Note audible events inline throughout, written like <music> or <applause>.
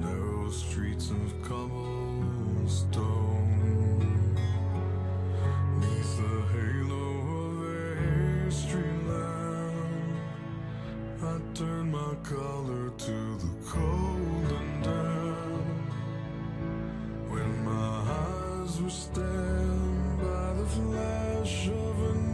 Narrow streets of the halo of a I turned my collar to the cold and damp. When my eyes were stabbed by the flash of a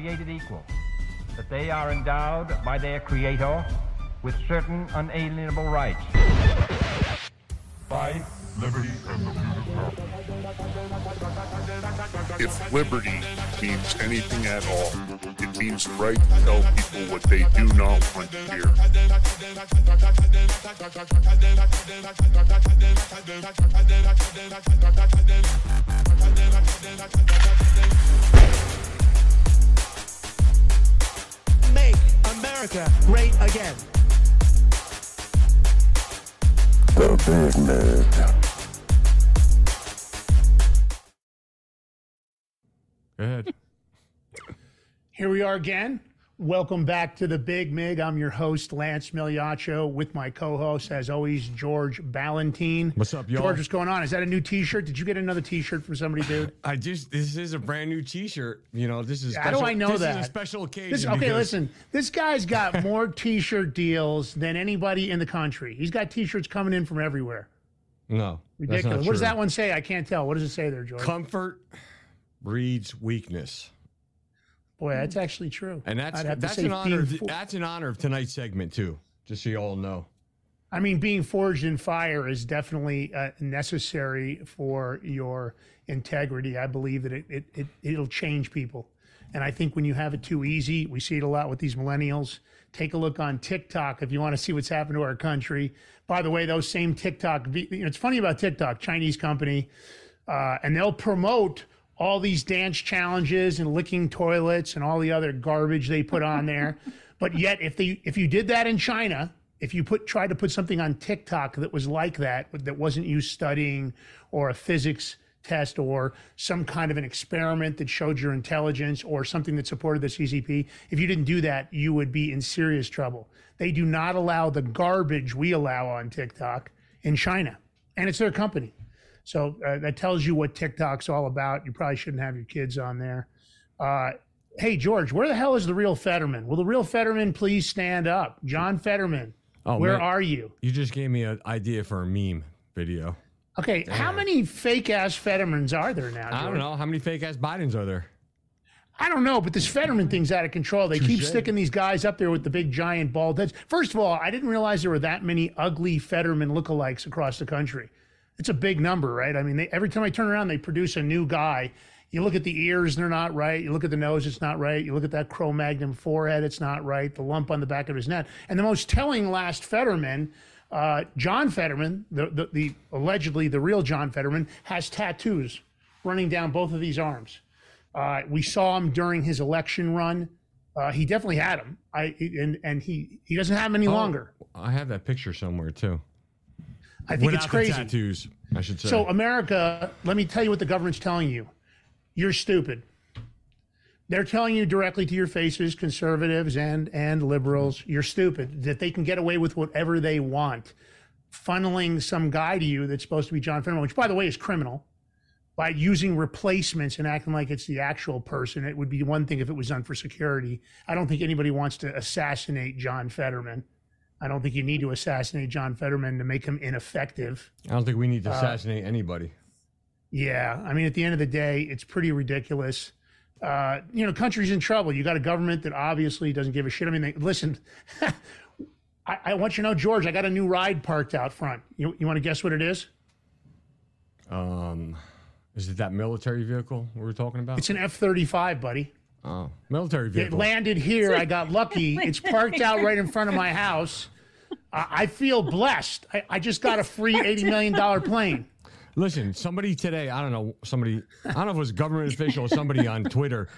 created equal, that they are endowed by their Creator with certain unalienable rights. Fight, liberty, and the If liberty means anything at all, it means the right to tell people what they do not want to hear. Make America great again. The Big Nerd. Go ahead. Here we are again Welcome back to the Big Mig. I'm your host, Lance Migliaccio, with my co-host, as always, George Balloutine. What's up, y'all? George, what's going on? Is that a new T-shirt? Did you get another T-shirt from somebody, dude? <sighs> I just this is a brand new T-shirt. You know, this is How do I know this that? is a special occasion. This, okay, because- listen. This guy's got <laughs> more T-shirt deals than anybody in the country. He's got T-shirts coming in from everywhere. No, Ridiculous. What does that one say? I can't tell. What does it say there, George? Comfort breeds weakness, Boy, that's actually true. and that's I'd have to that's an honor. Of, that's an honor of tonight's segment too. Just so you all know. I mean, being forged in fire is definitely uh, necessary for your integrity. I believe that it, it, it, it'll change people. And I think when you have it too easy, we see it a lot with these millennials. Take a look on TikTok if you want to see what's happened to our country. By the way, those same TikTok, you know, it's funny about TikTok, Chinese company, uh, and they'll promote all these dance challenges and licking toilets and all the other garbage they put on there. <laughs> but yet, if they if you did that in China, if you put tried to put something on TikTok that was like that, that wasn't you studying or a physics test or some kind of an experiment that showed your intelligence or something that supported the CCP, if you didn't do that, you would be in serious trouble. They do not allow the garbage we allow on TikTok in China, and it's their company. So uh, that tells you what TikTok's all about. You probably shouldn't have your kids on there. Uh, hey, George, where the hell is the real Fetterman? Will the real Fetterman please stand up? John Fetterman, Oh, where man. are you? You just gave me an idea for a meme video. Okay, how many fake ass Fettermans are there now? George? I don't know how many fake ass Bidens are there. I don't know, but this Fetterman thing's out of control. They keep sticking these guys up there with the big giant bald heads. First of all, I didn't realize there were that many ugly Fetterman lookalikes across the country. It's a big number, right? I mean, they, every time I turn around, they produce a new guy. You look at the ears, they're not right. You look at the nose, it's not right. You look at that Cro Magnum forehead, it's not right. The lump on the back of his neck. And the most telling last Fetterman, uh, John Fetterman, the, the, the allegedly the real John Fetterman, has tattoos running down both of these arms. Uh, we saw him during his election run. Uh, he definitely had them. I and and he he doesn't have them any Oh, longer. I have that picture somewhere too. I think Without it's crazy. Tattoos, I should say. So America, let me tell you what the government's telling you. You're stupid. They're telling you directly to your faces, conservatives and and liberals, you're stupid. That they can get away with whatever they want, funneling some guy to you that's supposed to be John Fetterman, which by the way is criminal. By using replacements and acting like it's the actual person, it would be one thing if it was done for security. I don't think anybody wants to assassinate John Fetterman. I don't think you need to assassinate John Fetterman to make him ineffective. I don't think we need to Uh, assassinate anybody. Yeah, I mean, at the end of the day, it's pretty ridiculous. Uh, you know, country's in trouble. You got a government that obviously doesn't give a shit. I mean, they, listen, <laughs> I, I want you to know, George, I got a new ride parked out front. You, you want to guess what it is? Um, is it that military vehicle we were talking about? It's an F thirty five, buddy. Oh, military vehicle. It landed here. I got lucky. <laughs> It's parked out right in front of my house. I, I feel blessed. I, I just got a free eighty million dollar plane. Listen, somebody today, I don't know, somebody, I don't know if it was a government official or somebody on Twitter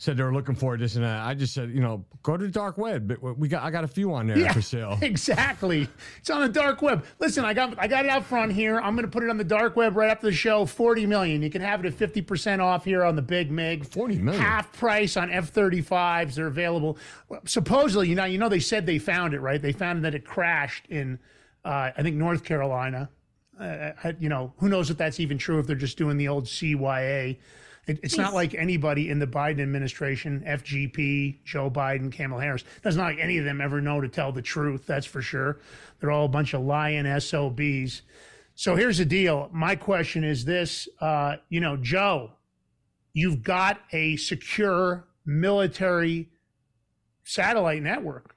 said they were looking for this and that. I just said, you know, go to the dark web. But We got, I got a few on there for sale. <laughs> Exactly. It's on the dark web. Listen, I got I got it out front here. I'm going to put it on the dark web right after the show. Forty million. You can have it at fifty percent off here on the Big Mig. Forty million. Half price on F-35s. They're available. Supposedly, you know, you know, they said they found it right. They found that it crashed in, uh, I think, North Carolina. Uh, you know, who knows if that's even true? If they're just doing the old CYA. It, it's not like anybody in the Biden administration, FGP, Joe Biden, Kamala Harris. It's not like any of them ever know to tell the truth. That's for sure. They're all a bunch of lying SOBs. So here's the deal. My question is this: uh, You know, Joe, you've got a secure military satellite network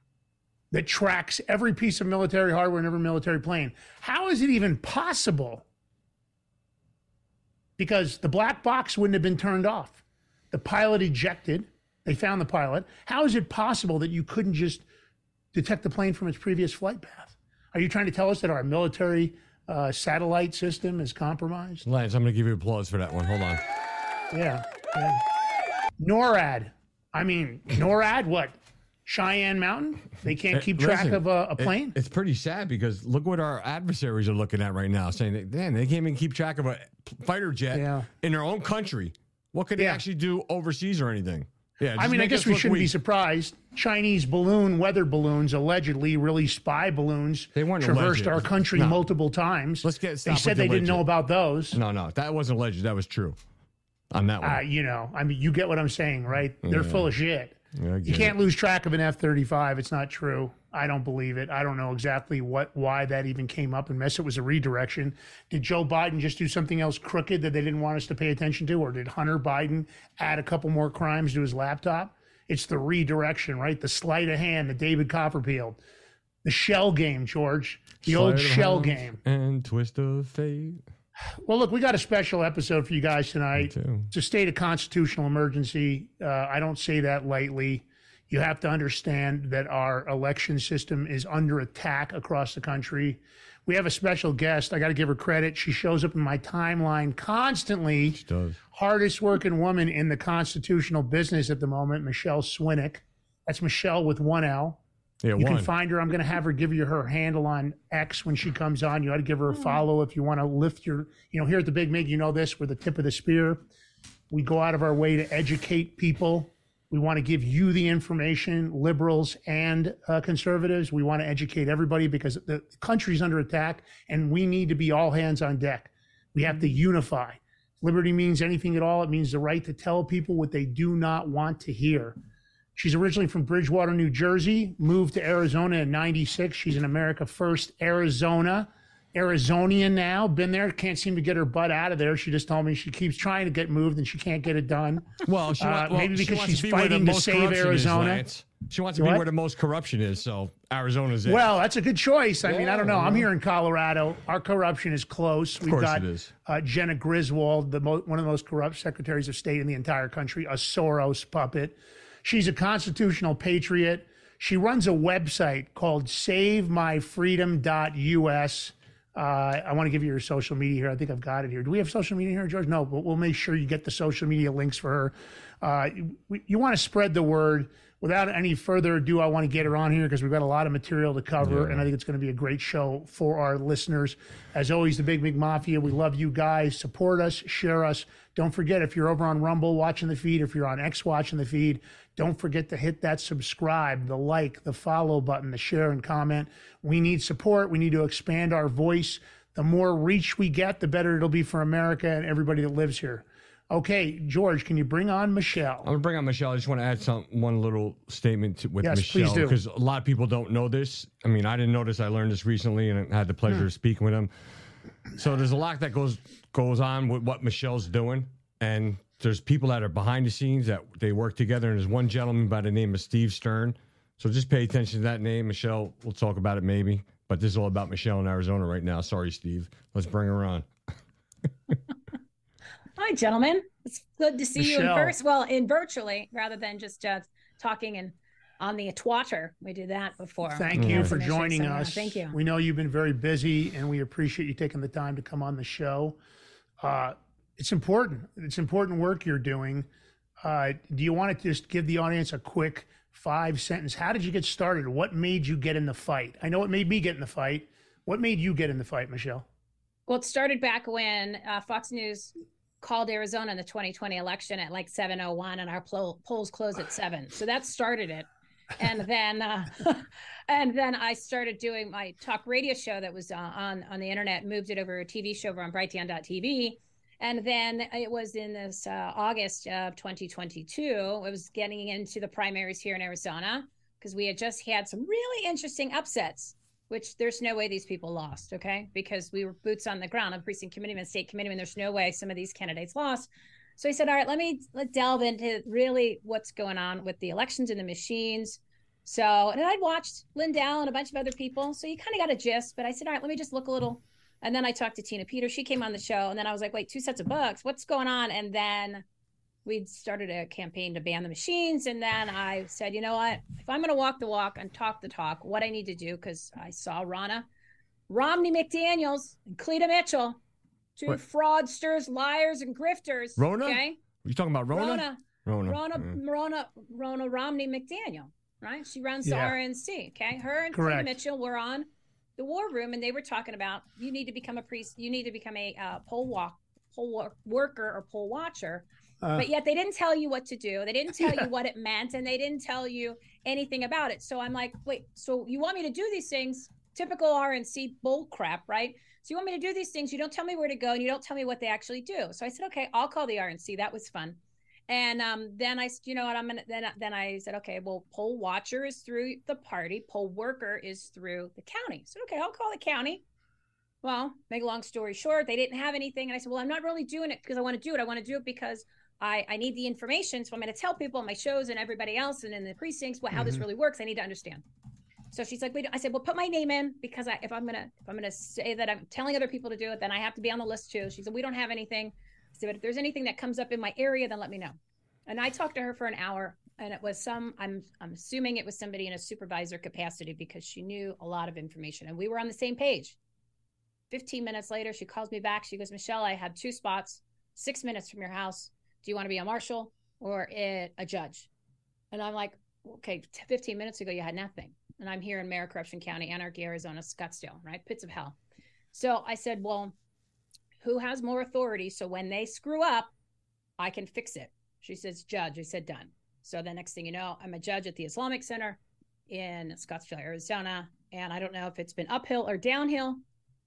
that tracks every piece of military hardware and every military plane. How is it even possible? Because the black box wouldn't have been turned off. The pilot ejected. They found the pilot. How is it possible that you couldn't just detect the plane from its previous flight path? Are you trying to tell us that our military uh, satellite system is compromised? Lance, I'm going to give you applause for that one. Hold on. Yeah. yeah. NORAD. I mean, NORAD, what? Cheyenne Mountain? They can't Eh, keep track listen, of a, a it- plane? it's pretty sad because look what our adversaries are looking at right now, saying that, man, they can't even keep track of a fighter jet Yeah. in their own country. What could they Yeah. actually do overseas or anything? Yeah, I mean, I guess we shouldn't be surprised. Chinese balloon weather balloons, allegedly, really spy balloons, They weren't traversed alleged. our country No. multiple times. Let's get- They said they the didn't know about those. No, no, that wasn't alleged. That was true. On that one. Uh, you know, I mean, you get what I'm saying, right? They're full of shit. You can't it. lose track of an F-35. It's not true. I don't believe it. I don't know exactly what, why that even came up, unless it was a redirection. Did Joe Biden just do something else crooked that they didn't want us to pay attention to, or did Hunter Biden add a couple more crimes to his laptop? It's the redirection, right? The sleight of hand, the David Copperfield, the shell game, George, the old Sleight shell game. And twist of fate. Well, look, we got a special episode for you guys tonight. It's a state of constitutional emergency. Uh, I don't say that lightly. You have to understand that our election system is under attack across the country. We have a special guest. I got to give her credit. She shows up in my timeline constantly. She does. Hardest working woman in the constitutional business at the moment, Michele Swinick. That's Michele with one L. Yeah, You one. can find her. I'm going to have her give you her handle on X when she comes on. You ought to give her a follow if you want to lift your, you know, here at the Big Mig, you know this, we're the tip of the spear. We go out of our way to educate people. We want to give you the information, liberals and uh, conservatives. We want to educate everybody because the country's under attack and we need to be all hands on deck. We have to unify. Liberty means anything at all. It means the right to tell people what they do not want to hear. She's originally from Bridgewater, New Jersey, moved to Arizona in 96. She's an America First Arizona, Arizonian now, been there, can't seem to get her butt out of there. She just told me she keeps trying to get moved and she can't get it done. Well, she Uh, well, maybe she because wants she's be fighting to save corruption is, Arizona. She wants to You be what? where the most corruption is, so Arizona's it. Well, that's a good choice. I mean, I don't know. Yeah, I'm here in Colorado. Our corruption is close. We've course got it is. Uh, Jena Griswold, the mo- one of the most corrupt secretaries of state in the entire country, a Soros puppet. She's a constitutional patriot. She runs a website called SaveMyFreedom.us. Uh, I want to give you your social media here. I think I've got it here. Do we have social media here, George? No, but we'll make sure you get the social media links for her. Uh, you, you want to spread the word. Without any further ado, I want to get her on here because we've got a lot of material to cover, and I think it's going to be a great show for our listeners. As always, the Big Mig Mafia, we love you guys. Support us, share us. Don't forget if you're over on Rumble watching the feed, if you're on X watching the feed, don't forget to hit that subscribe, the like, the follow button, the share and comment. We need support. We need to expand our voice. The more reach we get, the better it'll be for America and everybody that lives here. Okay, George, can you bring on Michele? I'm gonna bring on Michele. I just want to add some one little statement to, with Yes, Michele because a lot of people don't know this. I mean, I didn't know this. I learned this recently, and I had the pleasure Hmm. of speaking with him. So there's a lot that goes goes on with what Michele's doing, and there's people that are behind the scenes that they work together. And there's one gentleman by the name of Steve Stern. So just pay attention to that name, Michele. We'll talk about it maybe, but this is all about Michele in Arizona right now. Sorry, Steve. Let's bring her on. <laughs> Hi, gentlemen. It's good to see you in person. Well, in virtually rather than just uh, talking and on the twatter. We did that before. Thank you for joining so, yeah, us. Thank you. We know you've been very busy, and we appreciate you taking the time to come on the show. Uh, it's important. It's important work you're doing. Uh, do you want to just give the audience a quick five sentence? How did you get started? What made you get in the fight? I know it made me get in the fight. What made you get in the fight, Michele? Well, it started back when uh, Fox News called Arizona in the 2020 election at like 7:01, and our plo- polls closed at seven. So that started it. And <laughs> then, uh, <laughs> and then I started doing my talk radio show that was uh, on on the internet. Moved it over to a TV show over on Brighteon.tv. And then it was in this uh, August of 2022. It was getting into the primaries here in Arizona because we had just had some really interesting upsets which there's no way these people lost, okay? Because we were boots on the ground, I'm precinct committeeman, state committeeman. There's no way some of these candidates lost. So he said, all right, let me let delve into really what's going on with the elections and the machines. So, and I'd watched Lindell and a bunch of other people. So you kind of got a gist, but I said, all right, let me just look a little. And then I talked to Tina Peter. She came on the show. And then I was like, wait, two sets of books. What's going on? And then we started a campaign to ban the machines. And then I said, you know what? If I'm going to walk the walk and talk the talk, what I need to do, because I saw Ronna, Romney McDaniels, and Cleta Mitchell, two What? fraudsters, liars, and grifters. Ronna? Okay. You talking about Ronna? Ronna. Ronna. Ronna, Mm. Ronna, Ronna Romney McDaniel, right? She runs the RNC. Okay. Her and Cleta Mitchell were on the war room and they were talking about you need to become a priest, you need to become a uh, poll walk poll wor- worker or poll watcher. Uh. but yet they didn't tell you what to do. They didn't tell you what it meant, and they didn't tell you anything about it. So I'm like, wait, so you want me to do these things? Typical RNC bull crap, right? So you want me to do these things? You don't tell me where to go, and you don't tell me what they actually do. So I said, okay, I'll call the RNC. That was fun. And um, then I, you know what, I'm gonna then then I said, okay, well, poll watcher is through the party, poll worker is through the county. So okay, I'll call the county. Well, make a long story short, they didn't have anything, and I said, well, I'm not really doing it because I want to do it. I want to do it because I I need the information, so I'm going to tell people on my shows and everybody else and in the precincts what how this Mhm. really works. I need to understand. So she's like, wait. I said, well, put my name in because I, if I'm gonna if I'm gonna say that I'm telling other people to do it, then I have to be on the list too. She said, we don't have anything. I said, but if there's anything that comes up in my area, then let me know. And I talked to her for an hour, and it was some. I'm I'm assuming it was somebody in a supervisor capacity because she knew a lot of information, and we were on the same page. 15 minutes later, she calls me back. She goes, Michele, I have two spots, six minutes from your house. Do you want to be a marshal or a, a judge? And I'm like, okay, 15 minutes ago, you had nothing. And I'm here in Mayor Corruption County, Anarchy, Arizona, Scottsdale, right? Pits of hell. So I said, well, who has more authority? So when they screw up, I can fix it. She says, judge. I said, done. So the next thing you know, I'm a judge at the Islamic Center in Scottsdale, Arizona. And I don't know if it's been uphill or downhill.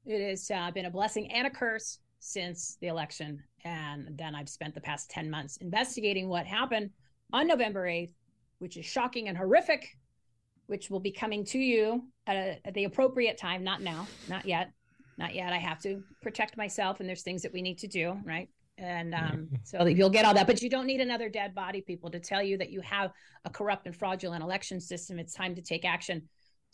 It has uh, been a blessing and a curse since the election. And then I've spent the past 10 months investigating what happened on November 8th, which is shocking and horrific, which will be coming to you at, a, at the appropriate time, not now, not yet, not yet. I have to protect myself, and there's things that we need to do, right? And um, so you'll get all that, but you don't need another dead body, people, to tell you that you have a corrupt and fraudulent election system. It's time to take action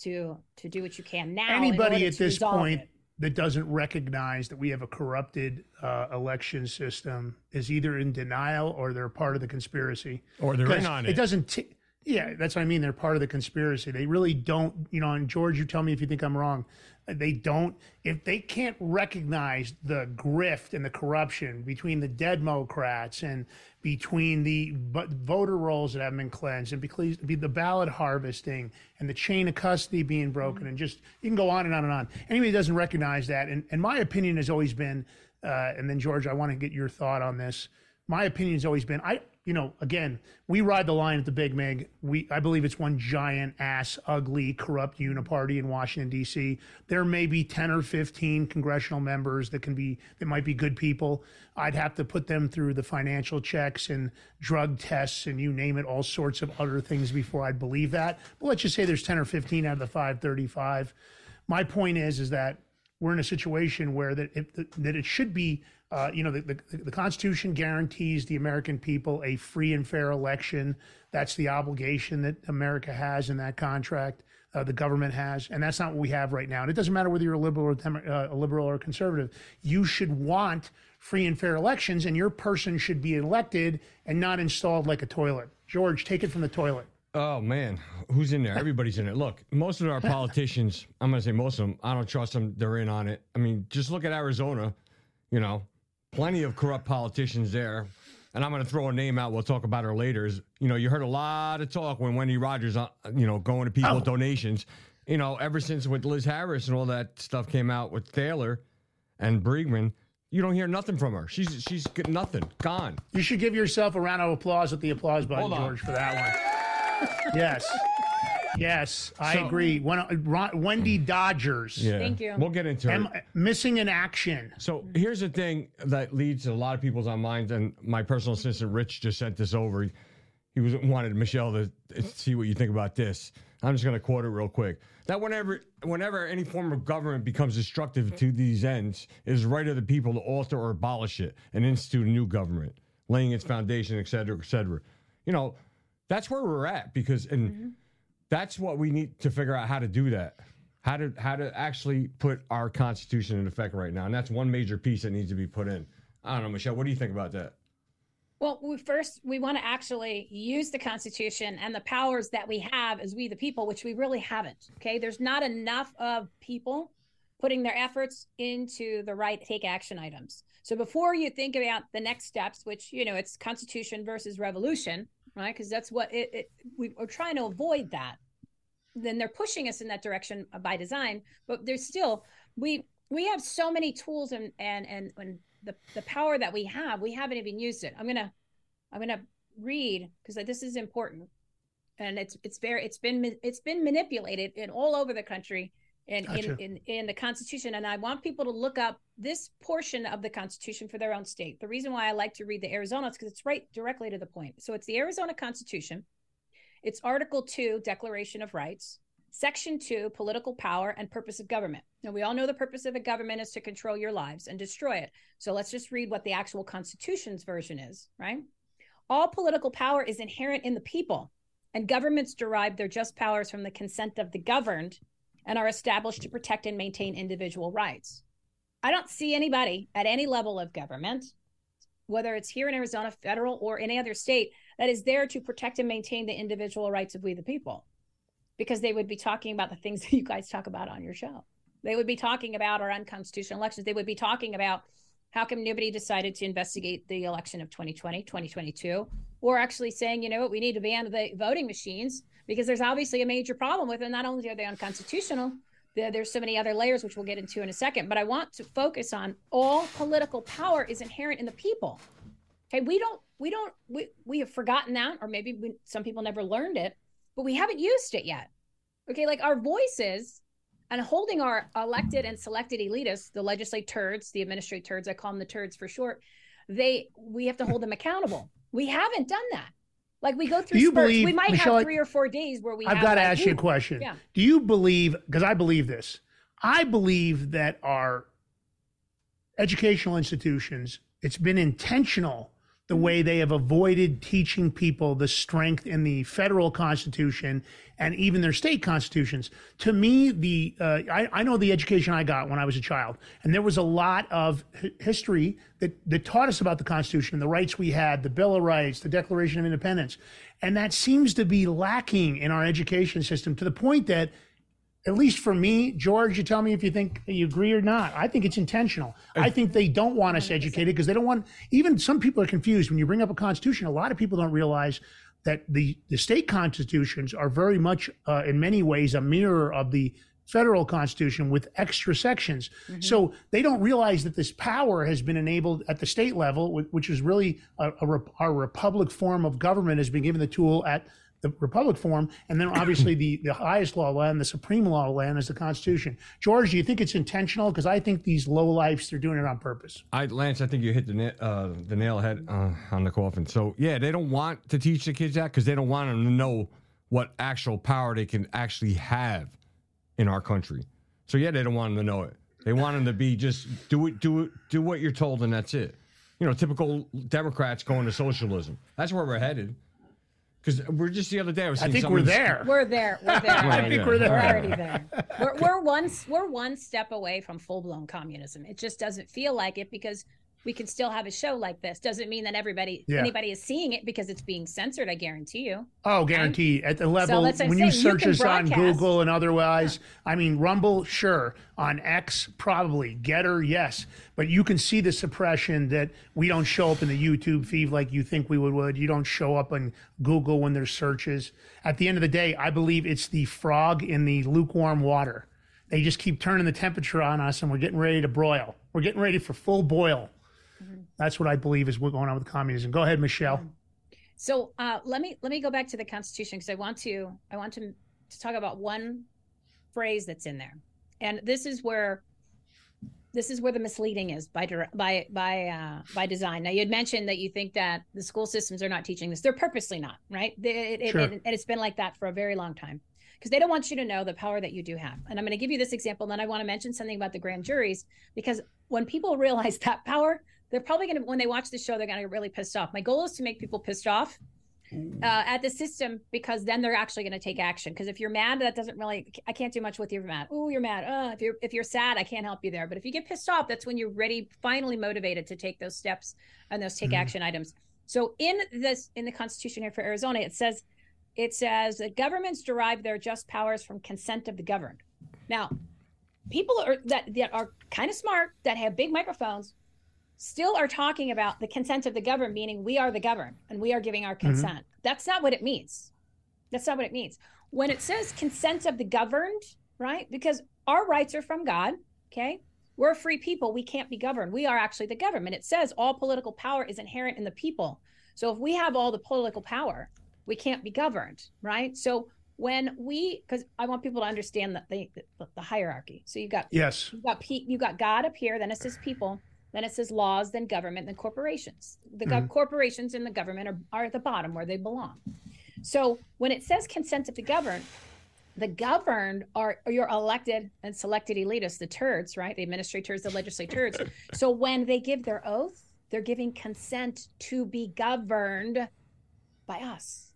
to to do what you can now. Anybody at this point it. That doesn't recognize that we have a corrupted uh, election system is either in denial or they're part of the conspiracy. Or they're in on It it. doesn't. T- yeah, that's what I mean. They're part of the conspiracy. They really don't. You know, and George, you tell me if you think I'm wrong. They don't. If they can't recognize the grift and the corruption between the dead Democrats and between the voter rolls that haven't been cleansed and be the ballot harvesting and the chain of custody being broken and just you can go on and on and on. Anybody doesn't recognize that, and, and my opinion has always been, uh, and then George, I want to get your thought on this. My opinion has always been, I you know, again, we ride the line at the Big Mig. We, I believe it's one giant ass, ugly, corrupt uniparty in Washington D.C. There may be ten or fifteen congressional members that can be that might be good people. I'd have to put them through the financial checks and drug tests and you name it, all sorts of other things before I'd believe that. But let's just say there's ten or fifteen out of the five thirty-five. My point is, is that we're in a situation where that it, that it should be, uh, you know, the, the, the Constitution guarantees the American people a free and fair election. That's the obligation that America has in that contract. Uh, the government has, and that's not what we have right now. And it doesn't matter whether you're a liberal or uh, a liberal or a conservative. You should want free and fair elections, and your person should be elected and not installed like a toilet. George, take it from the toilet. Oh man, who's in there? Everybody's in it. Look, most of our politicians, I'm gonna say most of them, I don't trust them. They're in on it. I mean, just look at Arizona. You know, plenty of corrupt politicians there. And I'm gonna throw a name out. We'll talk about her later. Is you know, you heard a lot of talk when Wendy Rogers, uh, you know, going to people with donations. You know, ever since with Liz Harris and all that stuff came out with Thaler and Briegman, you don't hear nothing from her. She's she's nothing, gone. You should give yourself a round of applause at the applause button, Hold on. George, for that one. Yes. Yes, I So- agree. When, uh, Ron- Wendy Dodgers. Yeah. Thank you. We'll get into Am- it. missing in action. So here's the thing that leads to a lot of people's on minds, and my personal assistant Rich just sent this over. He, he was wanted Michele to see what you think about this. I'm just going to quote it real quick. That whenever whenever any form of government becomes destructive to these ends, it is the right of the people to alter or abolish it and institute a new government, laying its foundation, et cetera, et cetera. You know, that's where we're at because and mm-hmm. that's what we need to figure out how to do that. How to how to actually put our constitution in effect right now, and that's one major piece that needs to be put in. I don't know, Michele. What do you think about that? Well, we first we want to actually use the Constitution and the powers that we have as we the people, which we really haven't. Okay, there's not enough of people putting their efforts into the right take action items. So before you think about the next steps, which you know it's Constitution versus revolution, right? Because that's what it, it we are trying to avoid that. Then they're pushing us in that direction by design, but there's still we we have so many tools and and and, and the the power that we have, we haven't even used it. I'm gonna I'm gonna read because this is important, and it's it's very it's been it's been manipulated in all over the country and Gotcha. in, in in the Constitution. And I want people to look up this portion of the Constitution for their own state. The reason why I like to read the Arizona is because it's right directly to the point. So it's the Arizona Constitution. It's Article Two, Declaration of Rights. Section two, political power and purpose of government. Now, we all know the purpose of a government is to control your lives and destroy it. So let's just read what the actual Constitution's version is, right? All political power is inherent in the people, and governments derive their just powers from the consent of the governed and are established to protect and maintain individual rights. I don't see anybody at any level of government, whether it's here in Arizona, federal, or any other state, that is there to protect and maintain the individual rights of we the people because they would be talking about the things <laughs> that you guys talk about on your show. They would be talking about our unconstitutional elections. They would be talking about how come nobody decided to investigate the election of 2020, 2022, or actually saying, you know what, we need to ban the voting machines because there's obviously a major problem with it. Not only are they unconstitutional, there's so many other layers, which we'll get into in a second. But I want to focus on all political power is inherent in the people. Okay, we don't, we don't, we, we have forgotten that, or maybe we, some people never learned it, but we haven't used it yet. Okay, like our voices and holding our elected and selected elitists, the legislators, the administrative turds, I call them the turds for short, they we have to hold them accountable. We haven't done that. Like we go through you spurts. believe- we might Michele, have three or four days where we I've got to like, ask you a question. Yeah. Do you believe, because I believe this, I believe that our educational institutions, it's been intentional the way they have avoided teaching people the strength in the federal constitution and even their state constitutions. To me, the uh, I, I know the education I got when I was a child, and there was a lot of hi- history that, that taught us about the Constitution, the rights we had, the Bill of Rights, the Declaration of Independence, and that seems to be lacking in our education system to the point that at least for me, George, you tell me if you think you agree or not. I think it's intentional. I think they don't want us educated because they don't want. Even some people are confused when you bring up a constitution. A lot of people don't realize that the the state constitutions are very much, uh, in many ways, a mirror of the federal constitution with extra sections. So they don't realize that this power has been enabled at the state level, which is really a, a rep- our republic form of government has been given the tool at the republic form, and then obviously the, the highest law land, the supreme law of land is the Constitution. George, do you think it's intentional? Because I think these low lifes, they're doing it on purpose. I, Lance, I think you hit the uh, the nail head uh, on the coffin. So yeah, they don't want to teach the kids that because they don't want them to know what actual power they can actually have in our country. So yeah, they don't want them to know it. They want them to be just do it, do it, do what you're told, and that's it. You know, typical Democrats going to socialism. That's where we're headed. Because we're just the other day. I, was I think we're there. We're there. We're <laughs> there. I think we're there. We're already there. <laughs> We're, we're one we're one step away from full blown communism. It just doesn't feel like it because we can still have a show like this. Doesn't mean that everybody Yeah. anybody is seeing it because it's being censored. I guarantee you. Oh, guaranteed. At the level that's when you search us on. Google and otherwise, I mean, Rumble, sure. On X, probably. Gettr, yes. But you can see the suppression that we don't show up in the YouTube feed like you think we would. would. You don't show up on Google when there's searches. At the end of the day, I believe it's the frog in the lukewarm water. They just keep turning the temperature on us, and we're getting ready to broil. We're getting ready for full boil. That's what I believe is what's going on with communism. Go ahead, Michele. So uh, let me let me go back to the Constitution because I want to I want to to talk about one phrase that's in there, and this is where this is where the misleading is by by by uh, by design. Now you had mentioned that you think that the school systems are not teaching this; they're purposely not, right? They, it, it- Sure. and it's been like that for a very long time because they don't want you to know the power that you do have. And I'm going to give you this example, and then I want to mention something about the grand juries because when people realize <laughs> that power, they're probably going to when they watch the show, they're going to get really pissed off. My goal is to make people pissed off uh, at the system because then they're actually going to take action. Because if you're mad, that doesn't really I can't do much with you if you're mad. Oh, you're mad. Uh, if you're if you're sad, I can't help you there. But if you get pissed off, that's when you're ready, finally motivated to take those steps and those take Mhm. action items. So in this in the Constitution here for Arizona, it says it says that governments derive their just powers from consent of the governed. Now, people are that that are kind of smart that have big microphones still are talking about the consent of the governed meaning we are the governed and we are giving our mm-hmm. consent that's not what it means that's not what it means when it says consent of the governed right because our rights are from god okay we're free people. We can't be governed. We are actually the government. It says all political power is inherent in the people. So if we have all the political power, we can't be governed, right? So when we, because I want people to understand that the, the, the hierarchy. So you've got Yes. you've got pe- you've got God up here, then it says people, then it says laws, then government, then corporations. The Mhm. corporations and the government are, are at the bottom where they belong. So when it says consent to govern, the governed are, your elected and selected elitists, the turds, right? The administrators, the legislators. <laughs> so when they give their oath, they're giving consent to be governed by us.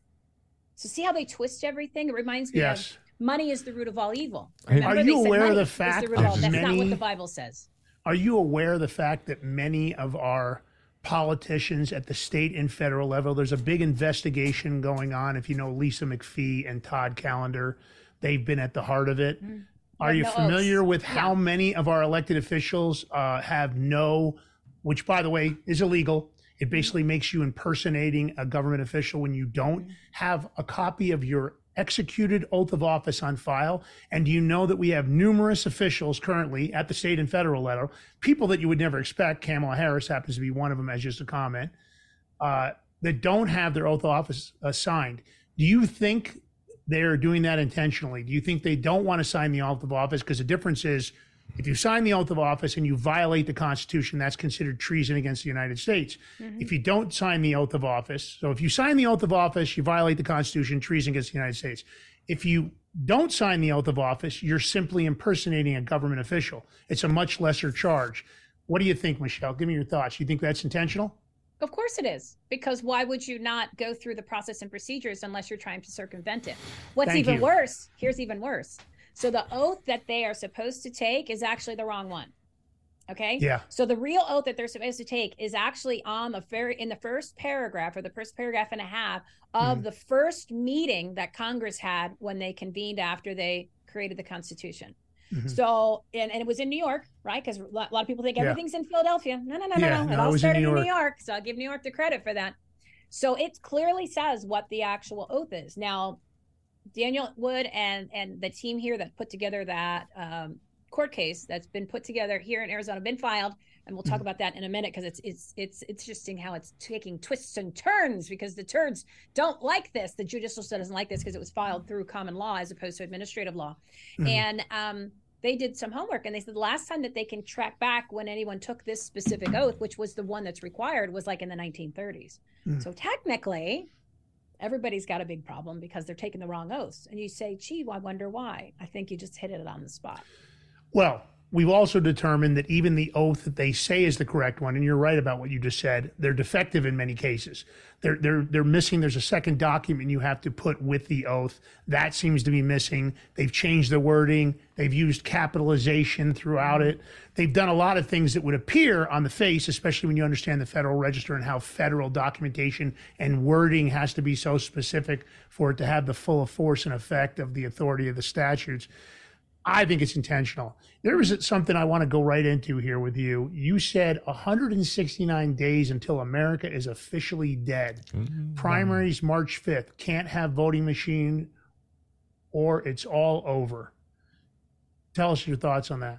So see how they twist everything? It reminds me Yes. of money is the root of all evil. Are you aware of the fact root of that That's not what the Bible says. Are you aware of the fact that many of our politicians at the state and federal level, there's a big investigation going on. If you know Lisa McPhee and Todd Callender, they've been at the heart of it. Mm-hmm. Are Have you no oaths. familiar with how many of our elected officials uh, have no, which by the way is illegal? It basically mm-hmm. makes you impersonating a government official when you don't mm-hmm. have a copy of your executed oath of office on file. And you know that we have numerous officials currently at the state and federal level, people that you would never expect? Kamala Harris happens to be one of them, as just a comment, uh, that don't have their oath of office uh, signed. Do you think they're doing that intentionally? Do you think they don't want to sign the oath of office? Because the difference is if you sign the oath of office and you violate the Constitution, that's considered treason against the United States. Mm-hmm. If you don't sign the oath of office, so if you sign the oath of office, you violate the Constitution, treason against the United States. If you don't sign the oath of office, you're simply impersonating a government official. It's a much lesser charge. What do you think, Michele? Give me your thoughts. You think that's intentional? Of course it is, because why would you not go through the process and procedures unless you're trying to circumvent it? What's Thank even you. worse, here's even worse. So the oath that they are supposed to take is actually the wrong one. Okay? Yeah. So the real oath that they're supposed to take is actually on the very in the first paragraph or the first paragraph and a half of Mhm. the first meeting that Congress had when they convened after they created the Constitution. Mhm. So, and, and it was in New York, right? Because a lot of people think Yeah. everything's in Philadelphia. No, no, no, Yeah, no, no. It it all was in started New in New. York. So I'll give New York the credit for that. So it clearly says what the actual oath is. Now, Daniel Wood and and the team here that put together that um, court case that's been put together here in Arizona, been filed, and we'll talk about that in a minute because it's it's it's it's interesting how it's taking twists and turns because the turds don't like this. The judicial system doesn't like this because it was filed through common law as opposed to administrative law, Mhm. and um, they did some homework and they said the last time that they can track back when anyone took this specific oath, which was the one that's required, was like in the 1930s. Mm. So technically, everybody's got a big problem because they're taking the wrong oaths. And you say, gee, I wonder why. I think you just hit it on the spot. Well, we've also determined that even the oath that they say is the correct one, and you're right about what you just said, they're defective in many cases. They're they're they're missing. There's a second document you have to put with the oath. That seems to be missing. They've changed the wording. They've used capitalization throughout it. They've done a lot of things that would appear on the face, especially when you understand the Federal Register and how federal documentation and wording has to be so specific for it to have the full force and effect of the authority of the statutes. I think it's intentional. There was something I want to go right into here with you. You said 169 days until America is officially dead. Mm-hmm. Primaries March 5th. Can't have voting machine or it's all over. Tell us your thoughts on that.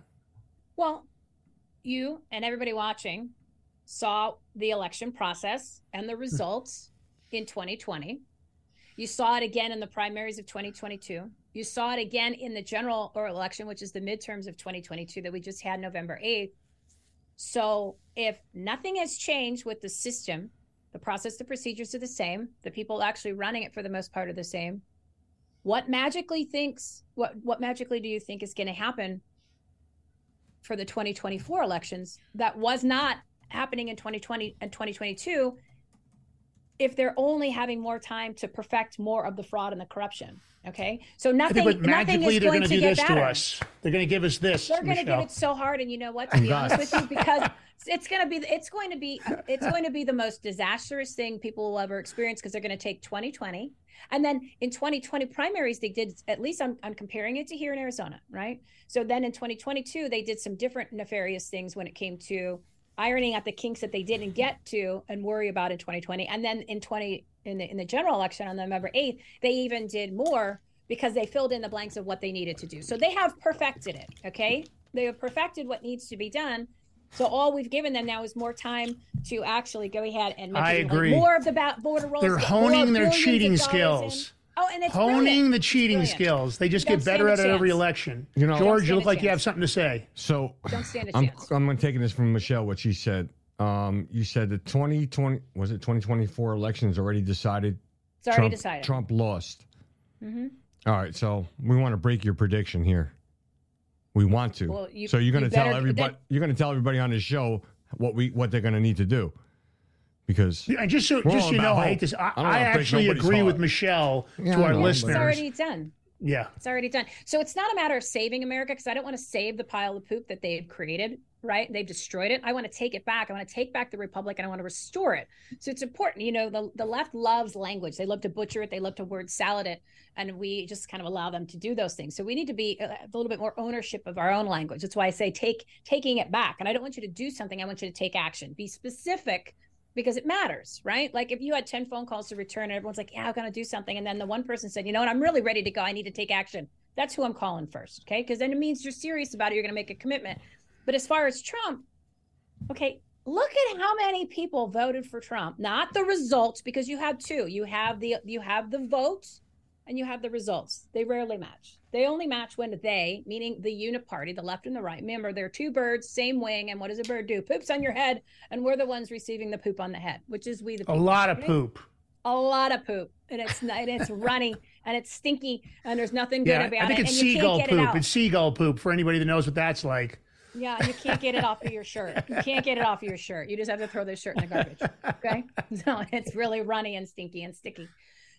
Well, you and everybody watching saw the election process and the results <laughs> in 2020. You saw it again in the primaries of 2022. You saw it again in the general election, which is the midterms of 2022 that we just had November 8th. So if nothing has changed with the system, the process, the procedures are the same, the people actually running it for the most part are the same. What magically thinks what what magically do you think is going to happen for the 2024 elections that was not happening in 2020 and 2022 if they're only having more time to perfect more of the fraud and the corruption. Okay, so nothing, but nothing magically is they're going to to do this better. to us. They're going to give us this. They're going to give it so hard, and you know what? To oh be honest with you, because <laughs> it's going to be it's going to be it's going to be the most disastrous thing people will ever experience because they're going to take 2020 and then in 2020 primaries they did at least I'm, I'm comparing it to here in Arizona, right? So then in 2022 they did some different nefarious things when it came to ironing out the kinks that they didn't get to and worry about in 2020, and then in 20 in the in the general election on November 8th they even did more because they filled in the blanks of what they needed to do. So they have perfected it. Okay. They have perfected what needs to be done. So all we've given them now is more time to actually go ahead and make I like, agree. more of the border rolls. They're honing their cheating skills. In. Oh, and it's Honing brilliant. the cheating Brilliant. skills. They just Don't get better at it every election. You know- George, you look like a you have something to say. So Don't stand a I'm, chance. I'm taking this from Michele, what she said. Um, you said the 2020, was it 2024 election is already decided? It's already Trump, decided. Trump lost. Mhm. All right, so we want to break your prediction here. We want to. Well, you- so you're going you to tell everybody. that- You're going to tell everybody on this show what we what they're going to need to do, because And just so, just so you know, about I hate this. I, I I actually nobody's agree with. Michele Yeah, to our know, listeners. It's already done. yeah. It's already done. So it's not a matter of saving America because I don't want to save the pile of poop that they've created, right? They've destroyed it. I want to take it back. I want to take back the republic and I want to restore it. So it's important. You know, the, the left loves language. They love to butcher it. They love to word salad it. And we just kind of allow them to do those things. So we need to be a, a little bit more ownership of our own language. That's why I say take taking it back. And I don't want you to do something. I want you to take action. Be specific because it matters, right? Like if you had 10 phone calls to return and everyone's like, yeah, I'm going to do something. And then the one person said, you know what, I'm really ready to go. I need to take action. That's who I'm calling first. Okay. Because then it means you're serious about it. You're going to make a commitment. But as far as Trump, okay, look at how many people voted for Trump, not the results, because you have two. You have the you have the votes and you have the results. They rarely match. They only match when they, meaning the unit party, the left and the right. Remember, they're two birds, same wing, and what does a bird do? Poops on your head, and we're the ones receiving the poop on the head, which is we the A lot of poop. A lot of poop, and it's and it's runny <laughs> and it's stinky, and there's nothing good Yeah, about I think it's and you seagull can't it poop. It's seagull poop for anybody that knows what that's like. Yeah, you can't get it off of your shirt. <laughs> You can't get it off of your shirt. You just have to throw this shirt in the garbage. <laughs> Okay. So it's really runny and stinky and sticky.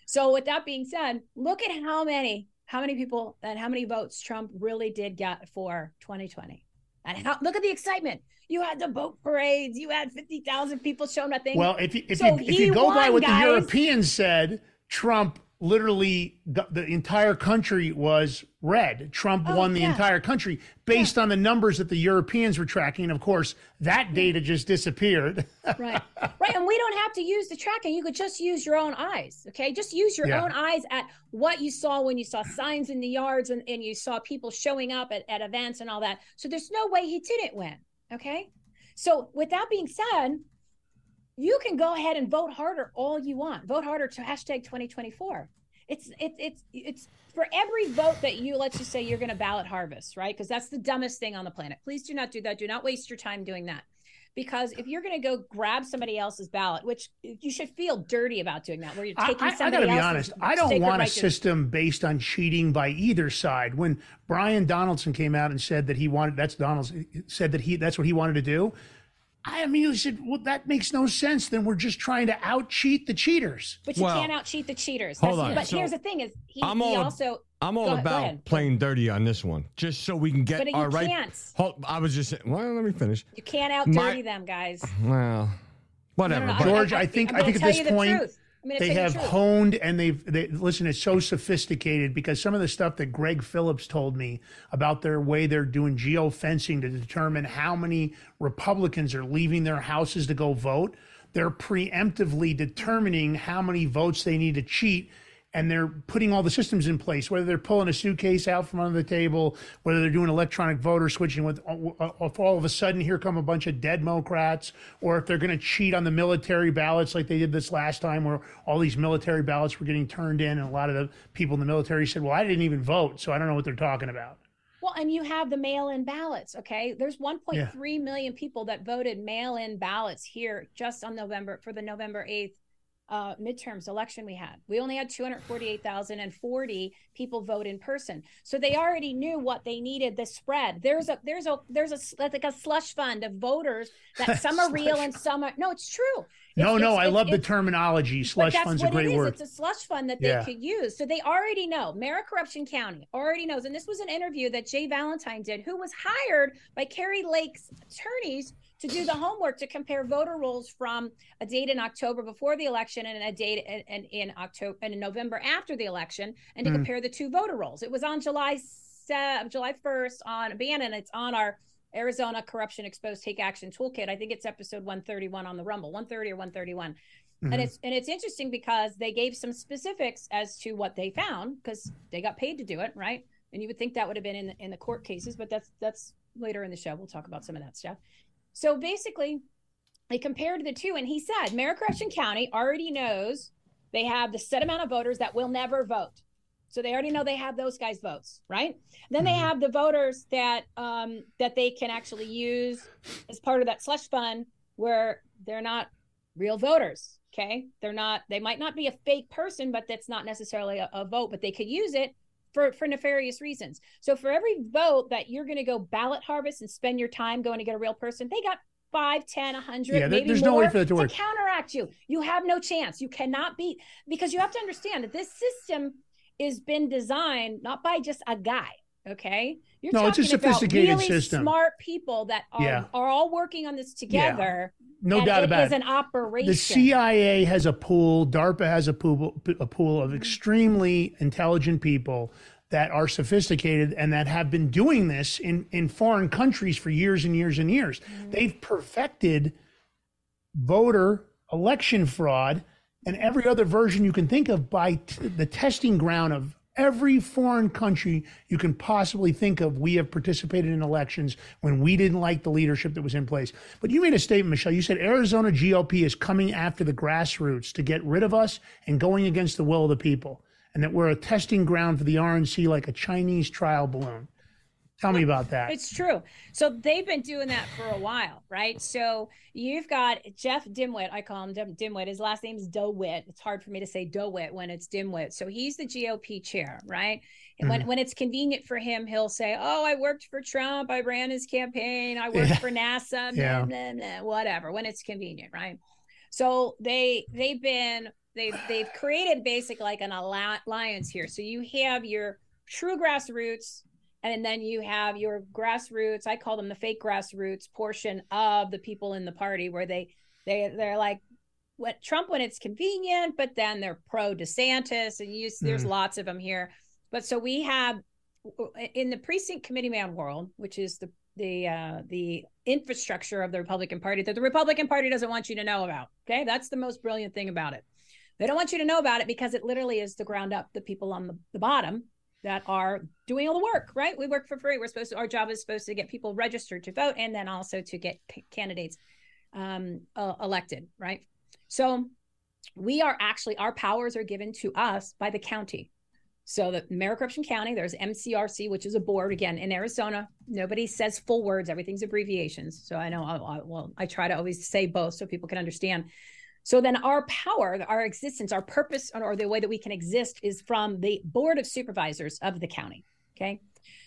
So with that being said, look at how many, how many people and how many votes Trump really did get for 2020. And how look at the excitement. You had the boat parades, you had 50,000 people showing up. Well, if you, if So you, if you go by what guys. the Europeans said, Trump literally the, the entire country was red. Trump Oh, won the yeah. entire country based on the numbers that the Europeans were tracking. And of course, that data just disappeared. <laughs> right right and we don't have to use the tracking you could just use your own eyes okay just use your Yeah. own eyes at what you saw when you saw signs in the yards and, and you saw people showing up at, at events and all that so there's no way he didn't win okay so with that being said you can go ahead and vote harder all you want vote harder to hashtag 2024 it's it's it's it's for every vote that you let's just say you're going to ballot harvest right because that's the dumbest thing on the planet please do not do that do not waste your time doing that because if you're going to go grab somebody else's ballot which you should feel dirty about doing that where you're I, taking I, I somebody gotta be honest. I don't want a system based on cheating by either side. When Brian Donaldson came out and said that he wanted, that's Donald's said that he, that's what he wanted to do. I mean, he said, well, that makes no sense. Then we're just trying to out cheat the cheaters. but you Well, can't out cheat the cheaters hold That's- on. but So, here's the thing is he, I'm he also I'm all Go ahead- go about playing dirty on this one, just so we can get But you our right. can't. Hold, I was just saying. Well, let me finish. you can't out My- dirty them guys Well, whatever. No, no, no, George, I, think I'm I gonna think at this point truth. I'm they have honed and they've they listen. It's so sophisticated because some of the stuff that Greg Phillips told me about their way they're doing geofencing to determine how many Republicans are leaving their houses to go vote. They're preemptively determining how many votes they need to cheat. And they're putting all the systems in place, whether they're pulling a suitcase out from under the table, whether they're doing electronic voter switching with, uh, if all of a sudden here come a bunch of dead Democrats, or if they're going to cheat on the military ballots like they did this last time, where all these military ballots were getting turned in, and a lot of the people in the military said, "Well, I didn't even vote, so I don't know what they're talking about." Well, and you have the mail-in ballots. Okay, there's 1.3 million people that voted mail-in ballots here just on November for the November 8th uh, midterms election we had. We only had 248,040 people vote in person, so they already knew what they needed. The spread there's a there's a there's a like a slush fund of voters that <laughs> some are real and some are no. It's true. No, It's- no, it's- I love the terminology. Slush fund's a great it is. word. It's a slush fund that they Yeah. could use. So they already know. Mara Corruption County already knows. And this was an interview that Jay Valentine did, who was hired by Kari Lake's attorneys to do the homework to compare voter rolls from a date in October before the election and a date in, in, in October and in November after the election, and to Mhm. compare the two voter rolls. It was on July se- July 1st on Bannon. It's on our Arizona Corruption Exposed Take Action Toolkit. I think it's episode 131 on the Rumble, 130 or 131 Mhm. and it's and it's interesting because they gave some specifics as to what they found because they got paid to do it right and you would think that would have been in the, in the court cases but that's that's later in the show. We'll talk about some of that stuff. So basically, they compared the two, and he said Maricopa County already knows they have the set amount of voters that will never vote. So they already know they have those guys' votes, right? Then they have the voters that um, that they can actually use as part of that slush fund, where they're not real voters. Okay, they're not. They might not be a fake person, but that's not necessarily a, a vote. But they could use it for for nefarious reasons. So for every vote that you're going to go ballot harvest and spend your time going to get a real person, they got five, ten, a hundred, Yeah, maybe there's more no way for that to work. counteract you. You have no chance. You cannot beat because you have to understand that this system is been designed not by just a guy. Okay, you're No, it's a talking about sophisticated really system. Smart people that are Yeah. are all working on this together. No doubt it about is it. an operation. The CIA has a pool, DARPA has a pool, a pool of mm-hmm. extremely intelligent people that are sophisticated and that have been doing this in, in foreign countries for years and years and years. Mm-hmm. They've perfected voter election fraud and every other version you can think of by t- the testing ground of every foreign country you can possibly think of. We have participated in elections when we didn't like the leadership that was in place. But you made a statement, Michele. You said Arizona GOP is coming after the grassroots to get rid of us and going against the will of the people, and that we're a testing ground for the RNC like a Chinese trial balloon. Tell me about that. It's true. So they've been doing that for a while, right? So you've got Jeff Dimwit. I call him Dim- Dimwit. His last name is DeWit. It's hard for me to say DeWit when it's Dimwit. So he's the GOP chair, right? And when, Mhm. when it's convenient for him, he'll say, Oh, I worked for Trump. I ran his campaign. I worked Yeah. for NASA, <laughs> Yeah. blah, blah, whatever, when it's convenient, right? So they they've been they've they've created basic like an alliance here. So you have your true grassroots, and then you have your grassroots. I call them the fake grassroots portion of the people in the party, where they they they're like what Trump when it's convenient, but then they're pro DeSantis, and you there's Mm. lots of them here. But so we have in the precinct committee man world, which is the the uh, the infrastructure of the Republican Party that the Republican Party doesn't want you to know about. Okay, that's the most brilliant thing about it. They don't want you to know about it because it literally is the ground up, the people on the, the bottom that are doing all the work, right? We work for free. We're supposed to, our job is supposed to get people registered to vote and then also to get c- candidates um, uh, elected, right? So we are actually, our powers are given to us by the county. So the Maricopa County, there's MCRC, which is a board again in Arizona. Nobody says full words; everything's abbreviations. So I know, I, I, well, I try to always say both so people can understand. So then our power, our existence, our purpose, or the way that we can exist is from the board of supervisors of the county. Okay.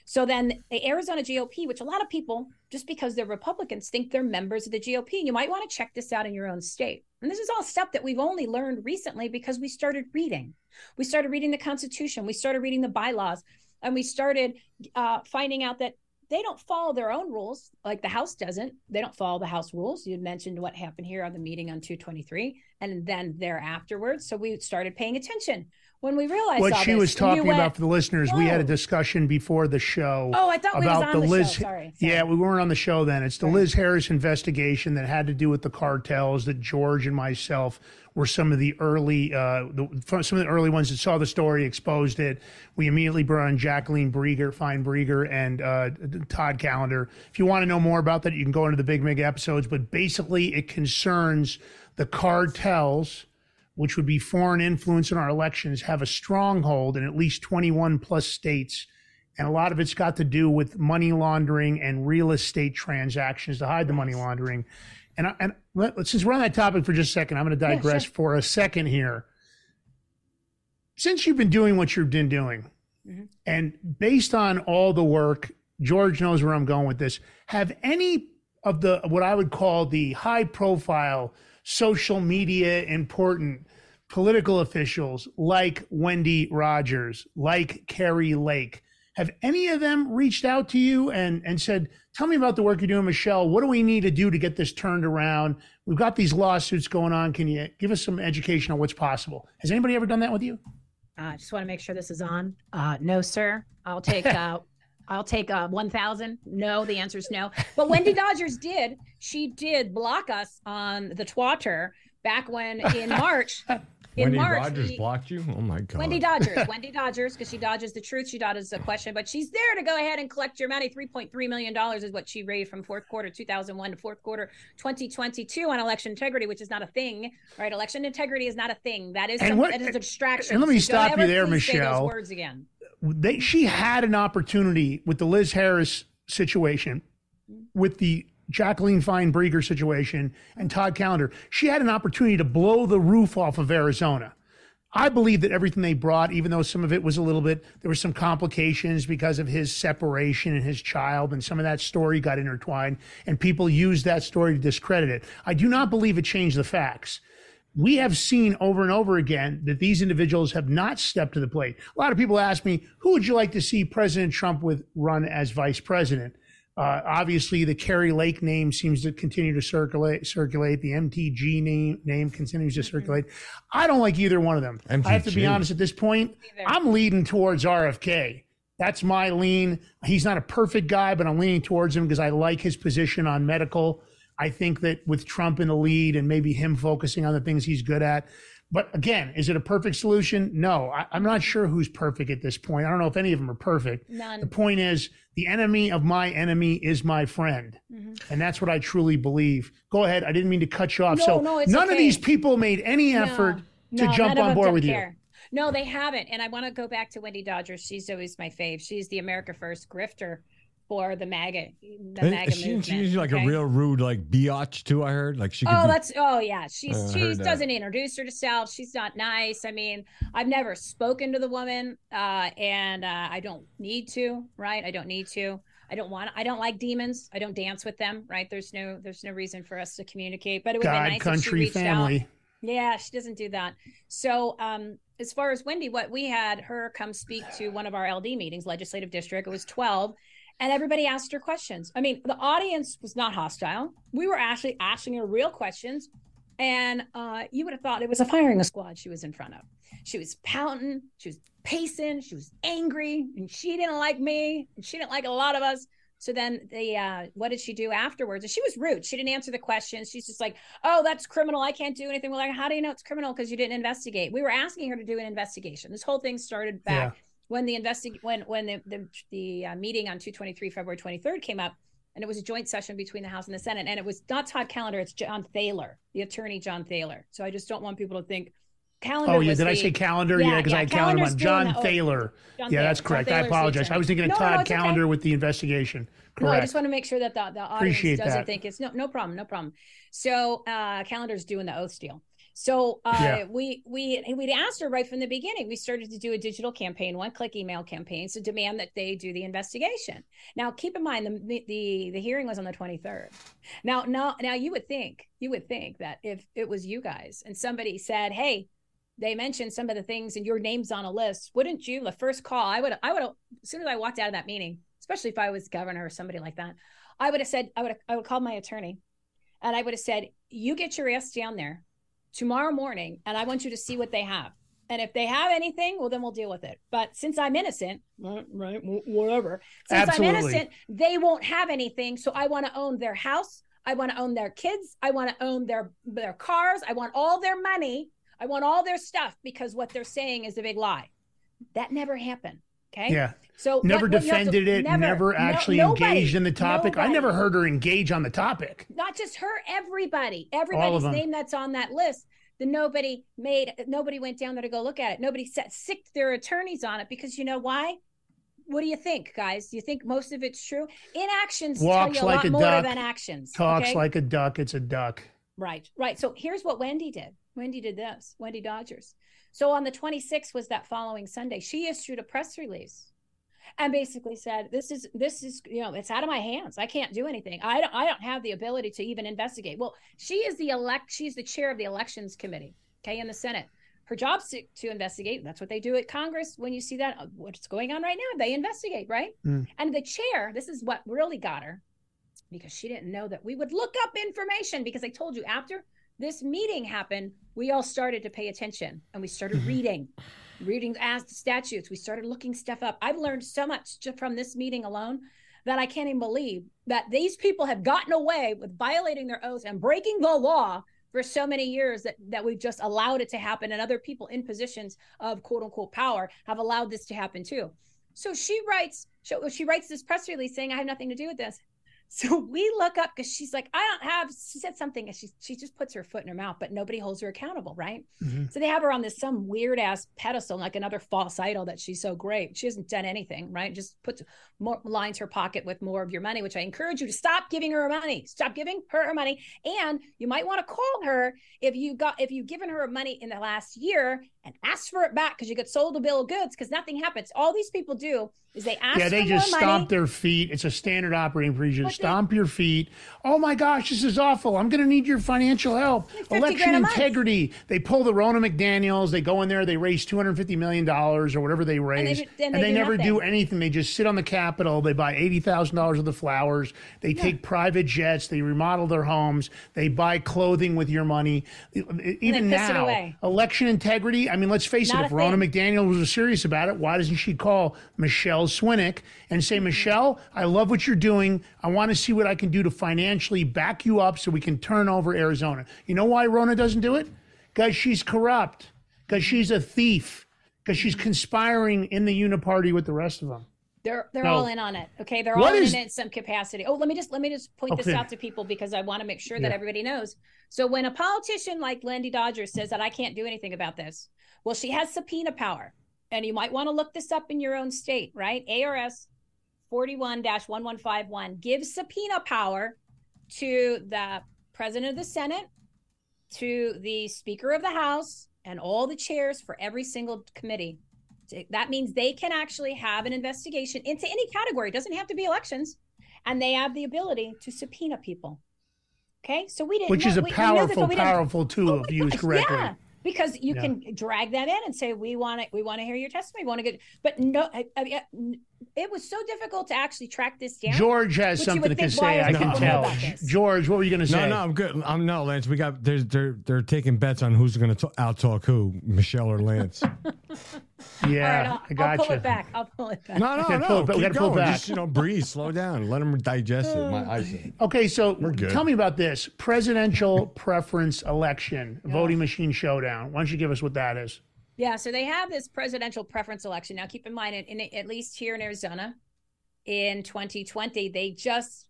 So then the Arizona GOP, which a lot of people, just because they're Republicans, think they're members of the GOP. You might want to check this out in your own state. And this is all stuff that we've only learned recently because we started reading. We started reading the Constitution, we started reading the bylaws, and we started uh, finding out that they don't follow their own rules like the House doesn't. They don't follow the House rules. You mentioned what happened here on the meeting on 223 and then there afterwards. So we started paying attention when we realized what she this, was talking went, about for the listeners, we had a discussion before the show. Oh, I thought we was about on the show. Liz. Sorry, Yeah, we weren't on the show then. It's the Liz Harris investigation that had to do with the cartels. That George and myself were some of the early, uh, the, some of the early ones that saw the story, exposed it. We immediately brought on Jacqueline Breger, Fine Breger, and uh, Todd Callender. If you want to know more about that, you can go into the Big Mig episodes. But basically, it concerns the cartels which would be foreign influence in our elections, have a stronghold in at least 21 plus states. And a lot of it's got to do with money laundering and real estate transactions to hide the money laundering. And, I- and let, us just run that topic for just a second. I'm going to Yeah, digress sure. for a second here. Since you've been doing what you've been doing, mm-hmm. and based on all the work, George knows where I'm going with this. Have any of the what I would call the high profile social media important political officials like Wendy Rogers, like Kari Lake, have any of them reached out to you and, and said, Tell me about the work you're doing, Michele. What do we need to do to get this turned around? We've got these lawsuits going on. Can you give us some education on what's possible? Has anybody ever done that with you? I just want to make sure this is on. Uh, no, sir. I'll take. Uh, <laughs> I'll take uh, one thousand. No, the answer is no. But Wendy Dodgers did. She did block us on the Twitter back when in March. In Wendy March, Rogers we- blocked you. Oh my god. Wendy Dodgers, <laughs> Wendy Dodgers, because she dodges the truth. She dodges the question, but she's there to go ahead and collect your money. $3.3 million is what she raised from fourth quarter 2001 to fourth quarter 2022 on election integrity, which is not a thing, right? Election integrity is not a thing. That is, some, what- that is a distraction. and let me So stop you there, please say those Michele. words again. they, she had an opportunity with the Liz Harris situation, mm-hmm. with the Jacqueline Fine Breger situation, and Todd Callender. She had an opportunity to blow the roof off of Arizona. I believe that everything they brought, even though some of it was a little bit, there were some complications because of his separation and his child, and some of that story got intertwined, and people used that story to discredit it. I do not believe it changed the facts we have seen over and over again that these individuals have not stepped to the plate. A lot of people ask me, who would you like to see President Trump with run as vice president? Uh, obviously, the Kari Lake name seems to continue to circulate. Circulate the MTG name name continues to circulate. I don't like either one of them. I have to be honest at this point. I'm leading towards RFK. That's my lean. He's not a perfect guy, but I'm leaning towards him because I like his position on medical. I think that with Trump in the lead and maybe him focusing on the things he's good at. But again, is it a perfect solution? No, I, I'm not sure who's perfect at this point. I don't know if any of them are perfect. None. The point is, the enemy of my enemy is my friend. Mm-hmm. And that's what I truly believe. Go ahead. I didn't mean to cut you off. No, so no, none of these people made any effort to No, jump on board with care. No, they haven't. And I want to go back to Wendy Dodgers. She's always my fave. She's the America First grifter for the MAGA, the And MAGA she, movement. she's like okay? a real rude, like biatch too. I heard, like she. Oh, be- that's oh yeah. She's Uh, she doesn't introduce herself. She's not nice. I mean, I've never spoken to the woman, uh, and uh, I don't need to. Right? I don't need to. I don't want. I don't like demons. I don't dance with them. Right? There's no. There's no reason for us to communicate. But it would God, be nice if she country, reached family. out. Yeah, she doesn't do that. So, um, as far as Wendy, what we had her come speak to one of our LD meetings, legislative district. It was 12, and everybody asked her questions. I mean, the audience was not hostile. We were actually asking her real questions, and uh, you would have thought it was a firing squad she was in front of. She was pouting, she was pacing, she was angry, and she didn't like me, and she didn't like a lot of us. So then the uh, what did she do afterwards? And she was rude. She didn't answer the questions. She's just like, "Oh, that's criminal. I can't do anything." Well, like, how do you know it's criminal? Because you didn't investigate. We were asking her to do an investigation. This whole thing started back when the investig when when the the, the uh, meeting on 223 February 23rd came up, and it was a joint session between the House and the Senate, and it was not Todd Callender, it's John Thaler, the attorney John Thaler. So I just don't want people to think Callender. Oh yeah, did I say Callender? Yeah, because I had Callender on John the- oh, Thaler. John yeah, Thaler. that's correct. I the apologize. I was thinking of No, no, Todd okay. Callender with the investigation. No, I just want to make sure that the, the audience Appreciate doesn't that. think it's no no problem, no problem. So uh Callender's doing the oath deal. So uh Yeah. we we we'd asked her right from the beginning. We started to do a digital campaign, one click email campaign to demand that they do the investigation. Now keep in mind the the the hearing was on the 23rd. Now now now you would think you would think that if it was you guys and somebody said, "Hey, they mentioned some of the things and your name's on a list wouldn't you the first call i would i would have as soon as i walked out of that meeting especially if i was governor or somebody like that i would have said i would have, i would call my attorney and i would have said you get your ass down there tomorrow morning and i want you to see what they have. And if they have anything well then we'll deal with it. But since i'm innocent right, right wh- whatever. since Absolutely. i'm innocent they won't have anything. So i want to own their house. I want to own their kids. I want to own their their cars. I want all their money. I want all their stuff because what they're saying is a big lie. That never happened. Okay. Yeah. So never what- what to- defended it, never, no- actually nobody- engaged in the topic. I never heard her engage on the topic. Not just her, everybody, everybody's name that's on that list. The nobody made, nobody went down there to go look at it. Nobody set sicked their attorneys on it because you know why? What do you think, guys? Do you think most of it's true? Inactions Walks tell you a like lot a more duck, than actions. Talks okay? like a duck. It's a duck. Right, right. So here's what Wendy did. Wendy did this. Wendy Dodgers. So on the 26th was that following Sunday. She issued a press release and basically said, "This is this is you know it's out of my hands. I can't do anything. I don't I don't have the ability to even investigate." Well, she is the elect. She's the chair of the elections committee. Okay, in the Senate. Her job's to, to investigate. That's what they do at Congress. When you see that uh, what's going on right now, they investigate, right? Mm. And the chair. This is what really got her because she didn't know that we would look up information because I told you after this meeting happened, we all started to pay attention and we started mm-hmm. reading, reading as the statutes. We started looking stuff up. I've learned so much just from this meeting alone that I can't even believe that these people have gotten away with violating their oaths and breaking the law for so many years that that we've just allowed it to happen and other people in positions of quote unquote power have allowed this to happen too so she writes she, she writes this press release saying i have nothing to do with this so <laughs> we look up because she's like, I don't have. She said something, and she she just puts her foot in her mouth, but nobody holds her accountable, right? Mm-hmm. So they have her on this some weird ass pedestal, like another false idol that she's so great. She hasn't done anything, right? Just puts more lines her pocket with more of your money, which I encourage you to stop giving her money. Stop giving her her money, and you might want to call her if you got if you've given her money in the last year and ask for it back because you get sold a bill of goods because nothing happens. All these people do is they ask. Yeah, they just stomp money. their feet. It's a standard operating procedure. Stomp your feet. Oh my gosh, this is awful. I'm going to need your financial help. 50 Election grand a month. integrity. They pull the Ronna McDaniels. They go in there. They raise 250 million dollars or whatever they raise, do- then they do never do anything. They just sit on the Capitol. They buy eighty thousand dollars of the flowers. They take private jets. They remodel their homes. They buy clothing with your money. Even now, election integrity. I mean, let's face Not it. If Rona thing. McDaniel was serious about it, why doesn't she call Michele Swinick and say, Michele, I love what you're doing. I want to see what I can do to financially back you up so we can turn over Arizona. You know why Ronna doesn't do it? Because she's corrupt, because she's a thief, because she's conspiring in the uniparty with the rest of them. They're they're No. all in on it. Okay, they're What all is- in it in some capacity. Oh, let me just let me just point this out to people because I want to make sure that everybody knows. So when a politician like Landy Dodger says that I can't do anything about this, well, she has subpoena power, and you might want to look this up in your own state, right? ARS 41 1151 gives subpoena power to the president of the Senate, to the Speaker of the House, and all the chairs for every single committee. That means they can actually have an investigation into any category. It doesn't have to be elections, and they have the ability to subpoena people. Okay, so we didn't. Which know- is a we- we know this, powerful, we powerful tool oh if used correctly. Yeah, because you Yeah. can drag them in and say we want it. We want to hear your testimony. We want to get. But no, I, I it was so difficult to actually track this down. George has something to say. I can tell. George, what were you going to say? No, no, I'm good. I'm no Lance. We got they're they're they're taking bets on who's going to out talk who, Michele or Lance. <laughs> Yeah, All right, I'll, I I'll got pull it back. I'll pull it back. No, no, <laughs> gotta no. pull it. We gotta pull going. back. Just you know, breathe, slow down, let them digest it. My oh, eyesight. Okay, so good. tell me about this presidential <laughs> preference election, voting machine showdown. Why don't you give us what that is? Yeah, so they have this presidential preference election. Now, keep in mind, in, in at least here in Arizona, in 2020, they just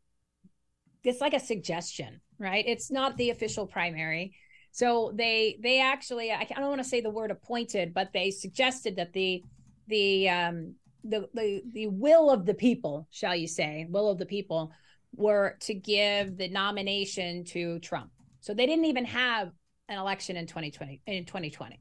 it's like a suggestion, right? It's not the official primary. So they they actually I don't want to say the word appointed, but they suggested that the the um the the the will of the people, shall you say, will of the people, were to give the nomination to Trump. So they didn't even have an election in 2020 in 2020.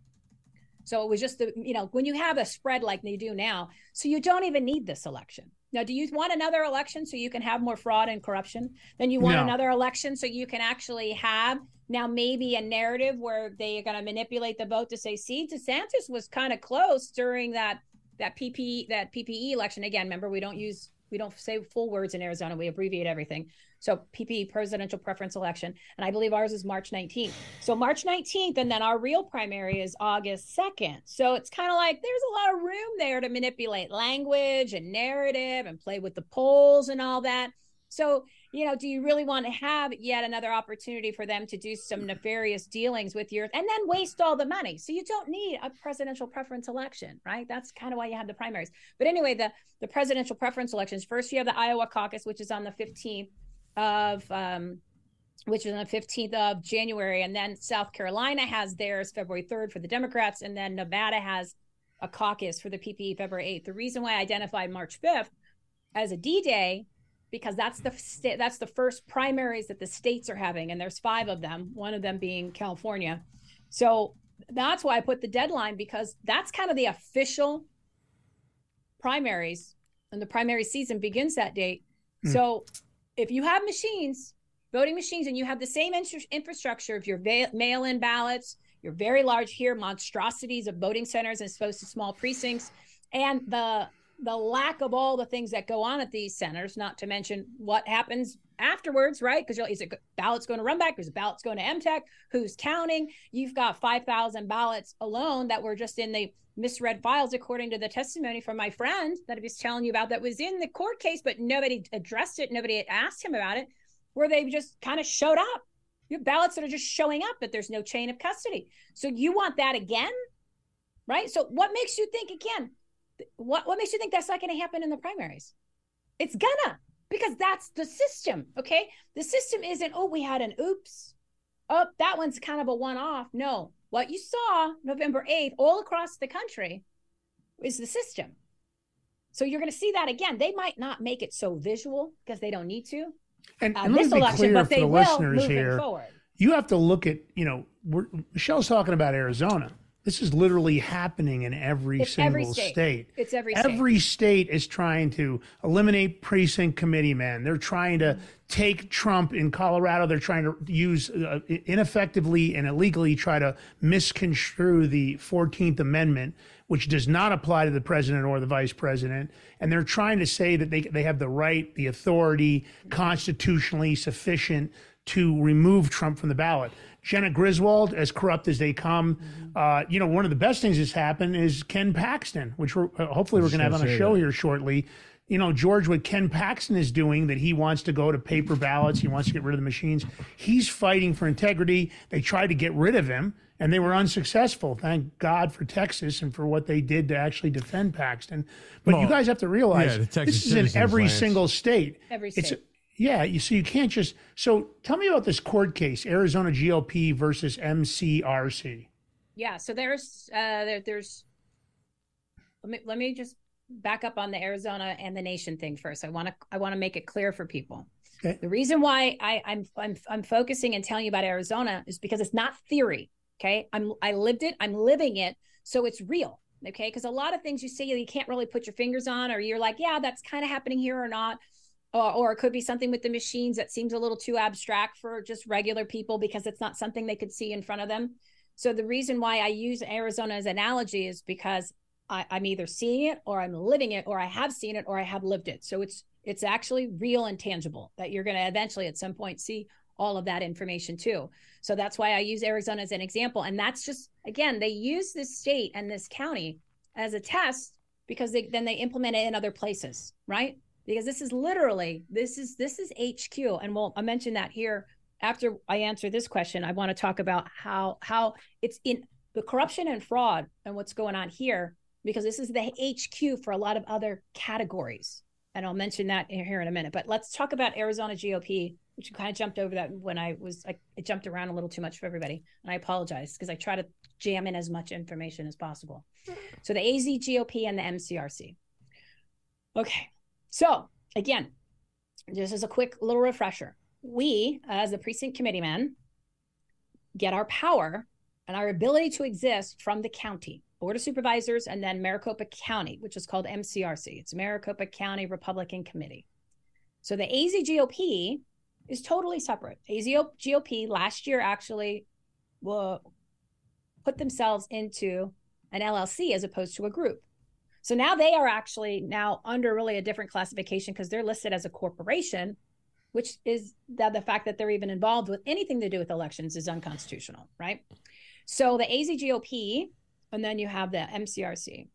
So it was just the, you know, when you have a spread like they do now, so you don't even need this election. Now, do you want another election so you can have more fraud and corruption? Then you want No. another election so you can actually have now maybe a narrative where they are going to manipulate the vote to say, see, DeSantis was kind of close during that that PPE that PPE election. Again, remember we don't use we don't say full words in Arizona. We abbreviate everything. So PP presidential preference election, and I believe ours is March 19th. So March 19th, and then our real primary is August 2nd. So it's kind of like there's a lot of room there to manipulate language and narrative and play with the polls and all that. So, you know, do you really want to have yet another opportunity for them to do some nefarious dealings with your and then waste all the money? So you don't need a presidential preference election, right? That's kind of why you have the primaries. But anyway, the the presidential preference elections. First, you have the Iowa caucus, which is on the 15th of um, which is on the 15th of January. And then South Carolina has theirs February 3rd for the Democrats. And then Nevada has a caucus for the PPE February 8th. The reason why I identified March 5th as a D Day, because that's the sta- that's the first primaries that the states are having. And there's five of them, one of them being California. So that's why I put the deadline because that's kind of the official primaries and the primary season begins that date. Hmm. So if you have machines, voting machines, and you have the same infra- infrastructure of your va- mail-in ballots, your very large here monstrosities of voting centers as opposed to small precincts, and the the lack of all the things that go on at these centers, not to mention what happens afterwards, right? Because is it ballots going to Runbeck? Is ballots going to MTech? Who's counting? You've got 5,000 ballots alone that were just in the misread files, according to the testimony from my friend that I was telling you about that was in the court case, but nobody addressed it. Nobody had asked him about it, where they just kind of showed up You have ballots that are just showing up, but there's no chain of custody. So you want that again, right? So what makes you think again? What what makes you think that's not going to happen in the primaries? It's gonna because that's the system. Okay, the system isn't. Oh, we had an oops. Oh, that one's kind of a one off. No, what you saw November eighth all across the country is the system. So you're going to see that again. They might not make it so visual because they don't need to. And, uh, and let this election, clear but for they the will listeners here. forward. You have to look at, you know, we're, Michele's talking about Arizona. This is literally happening in every It's single every state. state. It's every state. Every state is trying to eliminate precinct committee men. They're trying to take Trump in Colorado. They're trying to use uh, ineffectively and illegally try to misconstrue the 14th Amendment, which does not apply to the president or the vice president. And they're trying to say that they, they have the right, the authority, constitutionally sufficient to remove Trump from the ballot. Jena Griswold, as corrupt as they come, Mm-hmm. uh, you know, one of the best things that's happened is Ken Paxton, which we're uh, hopefully we're going to have on a show that. here shortly. You know, George, what Ken Paxton is doing, that he wants to go to paper ballots, he wants to get rid of the machines. He's fighting for integrity. They tried to get rid of him, and they were unsuccessful. Thank God for Texas and for what they did to actually defend Paxton. But you guys have to realize yeah, this is in every Lance. single state. Every It's state. Yeah, you so you can't just so tell me about this court case, Arizona GOP versus MCRC. Yeah. So there's uh there, there's let me let me just back up on the Arizona and the nation thing first. I want to I want to make it clear for people. Okay. The reason why I, I'm I'm I'm focusing and telling you about Arizona is because it's not theory. Okay. I'm I lived it, I'm living it, so it's real. Okay. Because a lot of things you see you can't really put your fingers on, or you're like, yeah, that's kind of happening here or not. Or, or it could be something with the machines that seems a little too abstract for just regular people because it's not something they could see in front of them. So the reason why I use Arizona as analogy is because I, I'm either seeing it or I'm living it or I have seen it or I have lived it. So it's it's actually real and tangible that you're going to eventually at some point see all of that information too. So that's why I use Arizona as an example. And that's just again, they use this state and this county as a test because they, then they implement it in other places, right? Because this is literally this is this is HQ, and we'll I mention that here after I answer this question. I want to talk about how how it's in the corruption and fraud and what's going on here because this is the HQ for a lot of other categories, and I'll mention that here in a minute. But let's talk about Arizona GOP, which kind of jumped over that when I was I, I jumped around a little too much for everybody, and I apologize because I try to jam in as much information as possible. So the AZ GOP and the MCRC. Okay. So again, just as a quick little refresher, we as the precinct committee men get our power and our ability to exist from the county board of supervisors and then maricopa county which is called mcrc it's maricopa county republican committee. So the azgop is totally separate. Azgop last year actually will put themselves into an llc as opposed to a group so now they are actually now under really a different classification because they're listed as a corporation, which is that the fact that they're even involved with anything to do with elections is unconstitutional, right? So the AZGOP, and then you have the MCRC.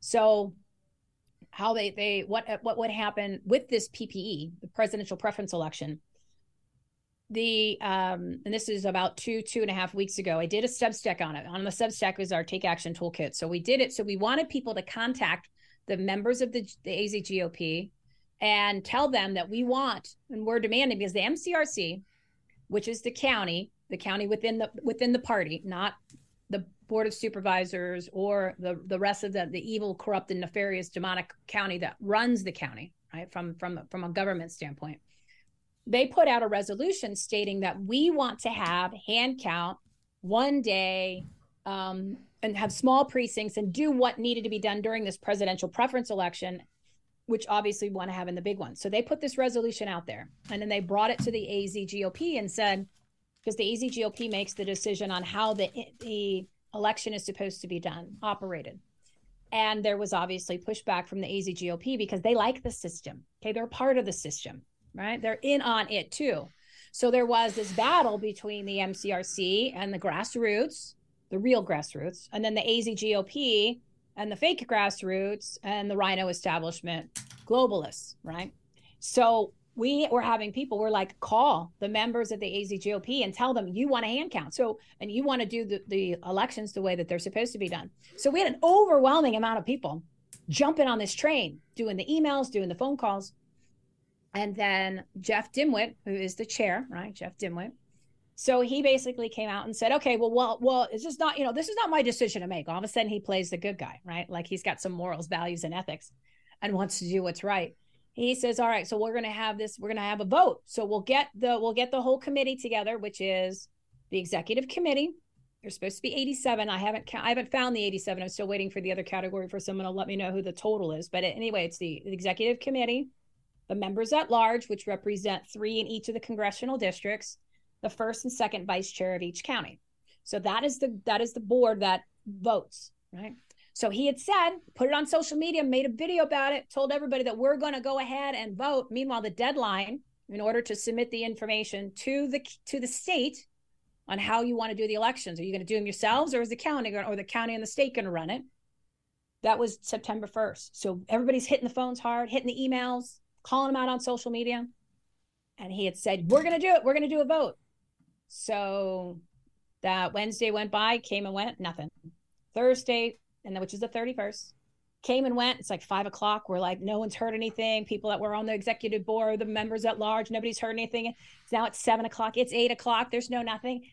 So how they they what what would happen with this PPE, the presidential preference election? The um and this is about two two and a half weeks ago i did a substack on it. On the substack was our take action toolkit. So we did it. So we wanted people to contact the members of the, the azgop and tell them that we want and we're demanding because the mcrc which is the county the county within the within the party not the board of supervisors or the the rest of the the evil corrupt and nefarious demonic county that runs the county right from from from a government standpoint they put out a resolution stating that we want to have hand count one day um, and have small precincts and do what needed to be done during this presidential preference election, which obviously we want to have in the big one. So they put this resolution out there and then they brought it to the AZ GOP and said, because the AZ GOP makes the decision on how the, the election is supposed to be done, operated. And there was obviously pushback from the AZ GOP because they like the system. Okay, they're part of the system right? They're in on it too. So there was this battle between the MCRC and the grassroots, the real grassroots, and then the AZGOP and the fake grassroots and the rhino establishment globalists, right? So we were having people we're like call the members of the AZGOP and tell them you want a hand count. So and you want to do the, the elections the way that they're supposed to be done. So we had an overwhelming amount of people jumping on this train, doing the emails, doing the phone calls. And then Jeff Dimwit, who is the chair, right? Jeff Dimwit. So he basically came out and said, okay, well, well, well, it's just not, you know, this is not my decision to make. All of a sudden he plays the good guy, right? Like he's got some morals, values, and ethics and wants to do what's right he says all right so we're going to have this we're going to have a vote so we'll get the we'll get the whole committee together which is the executive committee there's supposed to be 87 i haven't i haven't found the 87 i'm still waiting for the other category for someone to let me know who the total is but anyway it's the, the executive committee the members at large which represent three in each of the congressional districts the first and second vice chair of each county so that is the that is the board that votes right so he had said, put it on social media, made a video about it, told everybody that we're going to go ahead and vote. Meanwhile, the deadline in order to submit the information to the to the state on how you want to do the elections. Are you going to do them yourselves, or is the county or the county and the state going to run it? That was September 1st. So everybody's hitting the phones hard, hitting the emails, calling them out on social media. And he had said, We're going to do it. We're going to do a vote. So that Wednesday went by, came and went, nothing. Thursday, and then which is the 31st came and went. It's like five o'clock. We're like no one's heard anything. People that were on the executive board the members at large nobody's heard anything. Now it's seven o'clock. It's eight o'clock. There's no nothing.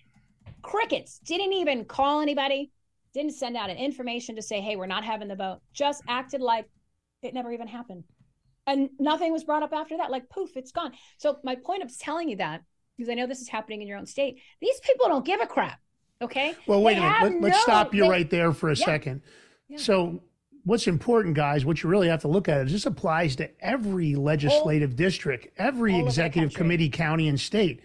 Crickets. Didn't even call anybody. Didn't send out an information to say hey we're not having the vote. Just acted like it never even happened and nothing was brought up after that like poof it's gone so my point of telling you that because i know this is happening in your own state these people don't give a crap Okay. Well, wait They a minute. Let, let's no- stop you they- right there for a Yeah. second. Yeah. So, what's important, guys, what you really have to look at is this applies to every legislative district, every all over the executive committee, county, and state.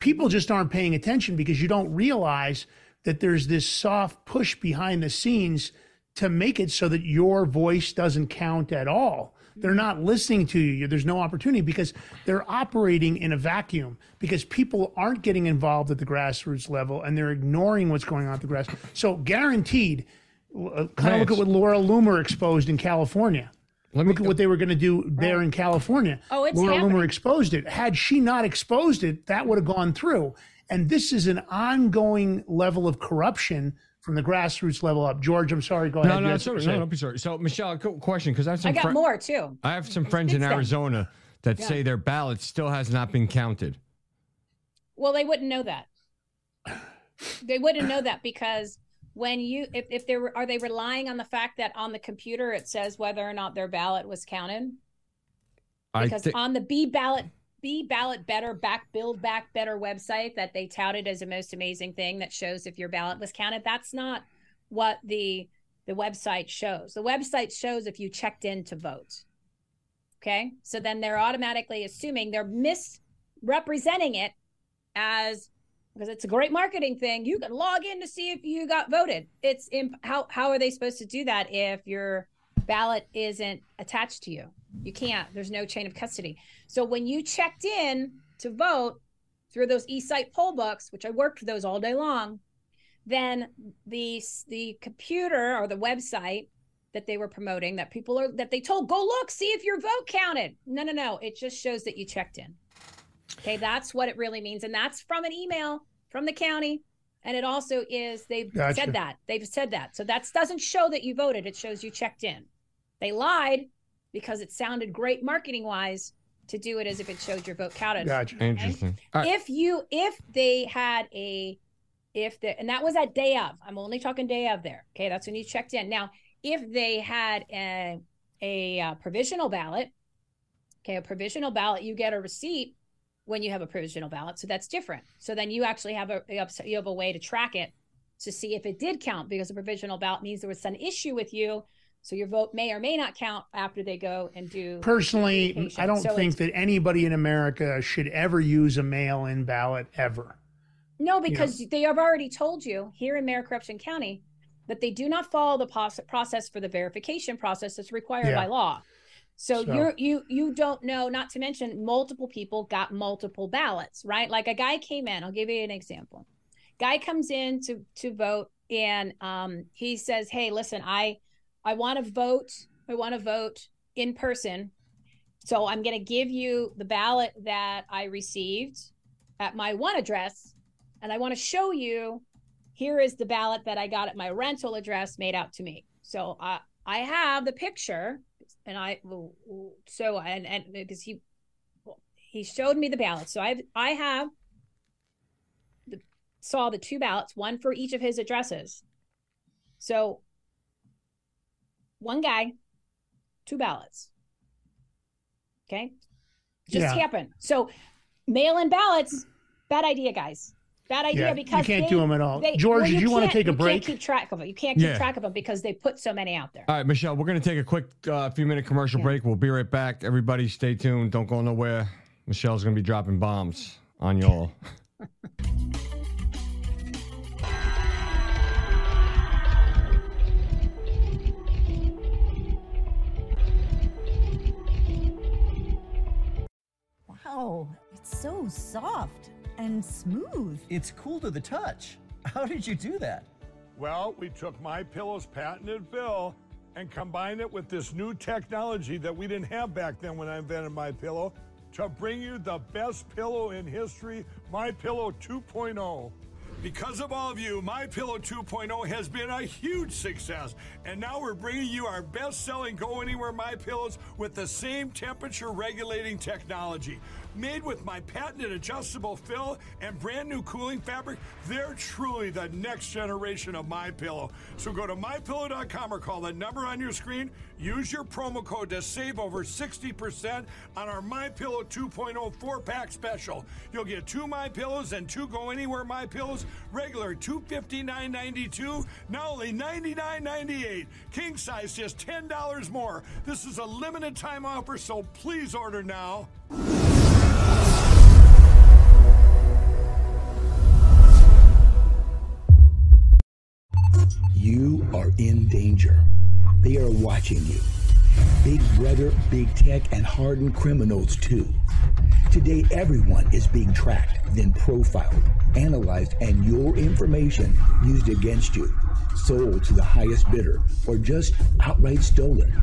People just aren't paying attention because you don't realize that there's this soft push behind the scenes to make it so that your voice doesn't count at all. They're not listening to you. There's no opportunity because they're operating in a vacuum because people aren't getting involved at the grassroots level and they're ignoring what's going on at the grass. So guaranteed, uh, kind of look at what Laura Loomer exposed in California. Let me look at what they were going to do there in California. Oh, it's Laura happening. Loomer exposed it. Had she not exposed it, that would have gone through. And this is an ongoing level of corruption from the grassroots level up. George, I'm sorry. Go ahead. No, no, had it's something okay. to no, say. don't be sorry. So, Michele, a question because I have some. I got fri- more too. I have some friends in Big stuff. Arizona that Yeah. say their ballot still has not been counted. Well, they wouldn't know that. They wouldn't know that because when you if, if they were are they relying on the fact that on the computer it says whether or not their ballot was counted? Because thi- on the B ballot B ballot better back build back better website that they touted as the most amazing thing that shows if your ballot was counted, that's not what the the website shows. The website shows if you checked in to vote. Okay? So then they're automatically assuming they're misrepresenting it as because it's a great marketing thing. You can log in to see if you got voted. It's imp- how how are they supposed to do that if your ballot isn't attached to you? You can't. There's no chain of custody. So when you checked in to vote through those eSite poll books, which I worked those all day long, then the the computer or the website that they were promoting that people are that they told go look see if your vote counted. No, no, no. It just shows that you checked in. Okay, that's what it really means. And that's from an email from the county. And it also is, they've Gotcha. said that. They've said that. So that doesn't show that you voted, it shows you checked in. They lied because it sounded great marketing wise to do it as if it showed your vote counted. Gotcha. Interesting. All right. If you, if they had a, if the, and that was at day of, I'm only talking day of there. Okay, that's when you checked in. Now, if they had a, a uh, provisional ballot, okay, a provisional ballot, you get a receipt when you have a provisional ballot. So that's different. So then you actually have a you have- you have a way to track it to see if it did count because a provisional ballot means there was some issue with you. So your vote may or may not count after they go and do Personally. I don't So think that anybody in America should ever use a mail-in ballot ever. No, because they have already told you here in Mayor Corruption County that they do not follow the pos- process for the verification process that's required Yeah. by law. So, So- you're you you don't know. Not to mention, multiple people got multiple ballots, right? Like a guy came in. I'll give you an example. Guy comes in to to vote, and um, he says, "Hey, listen, I I want to vote. I want to vote in person." So I'm going to give you the ballot that I received at my one address, and I want to show you. Here is the ballot that I got at my rental address made out to me. So I I have the picture, and I so and and because he he showed me the ballot. So I I have the, saw the two ballots, one for each of his addresses. So one guy, two ballots. Okay. Just Yeah. happened. So mail in ballots, bad idea, guys. Bad idea Yeah, you can't they- them at all. they- George, well, did you wanna take a you break? Can't keep track of it. You can't keep Yeah. track of them because they put so many out there. All right, Michele, we're going to take a quick uh, few minute commercial break. We'll be right back. Everybody, stay tuned. Don't go nowhere. Michele's going to be dropping bombs on y'all. <laughs> so soft and smooth. It's cool to the touch. How did you do that? Well, we took my pillow's patented fill and combined it with this new technology that we didn't have back then when I invented my pillow to bring you the best pillow in history, my pillow 2.0. Because of all of you, My Pillow 2.0 has been a huge success, and now we're bringing you our best-selling Go Anywhere My Pillows with the same temperature regulating technology. Made with my patented adjustable fill and brand new cooling fabric, they're truly the next generation of My Pillow. So go to mypillow.com or call the number on your screen. Use your promo code to save over 60% on our My Pillow 2.0 four-pack special. You'll get two My Pillows and two Go Anywhere My Pillows, regular $259.92, now only $99.98. King size just $10 more. This is a limited time offer, so please order now. You are in danger. They are watching you. Big Brother, Big Tech, and hardened criminals, too. Today, everyone is being tracked, then profiled, analyzed, and your information used against you, sold to the highest bidder, or just outright stolen.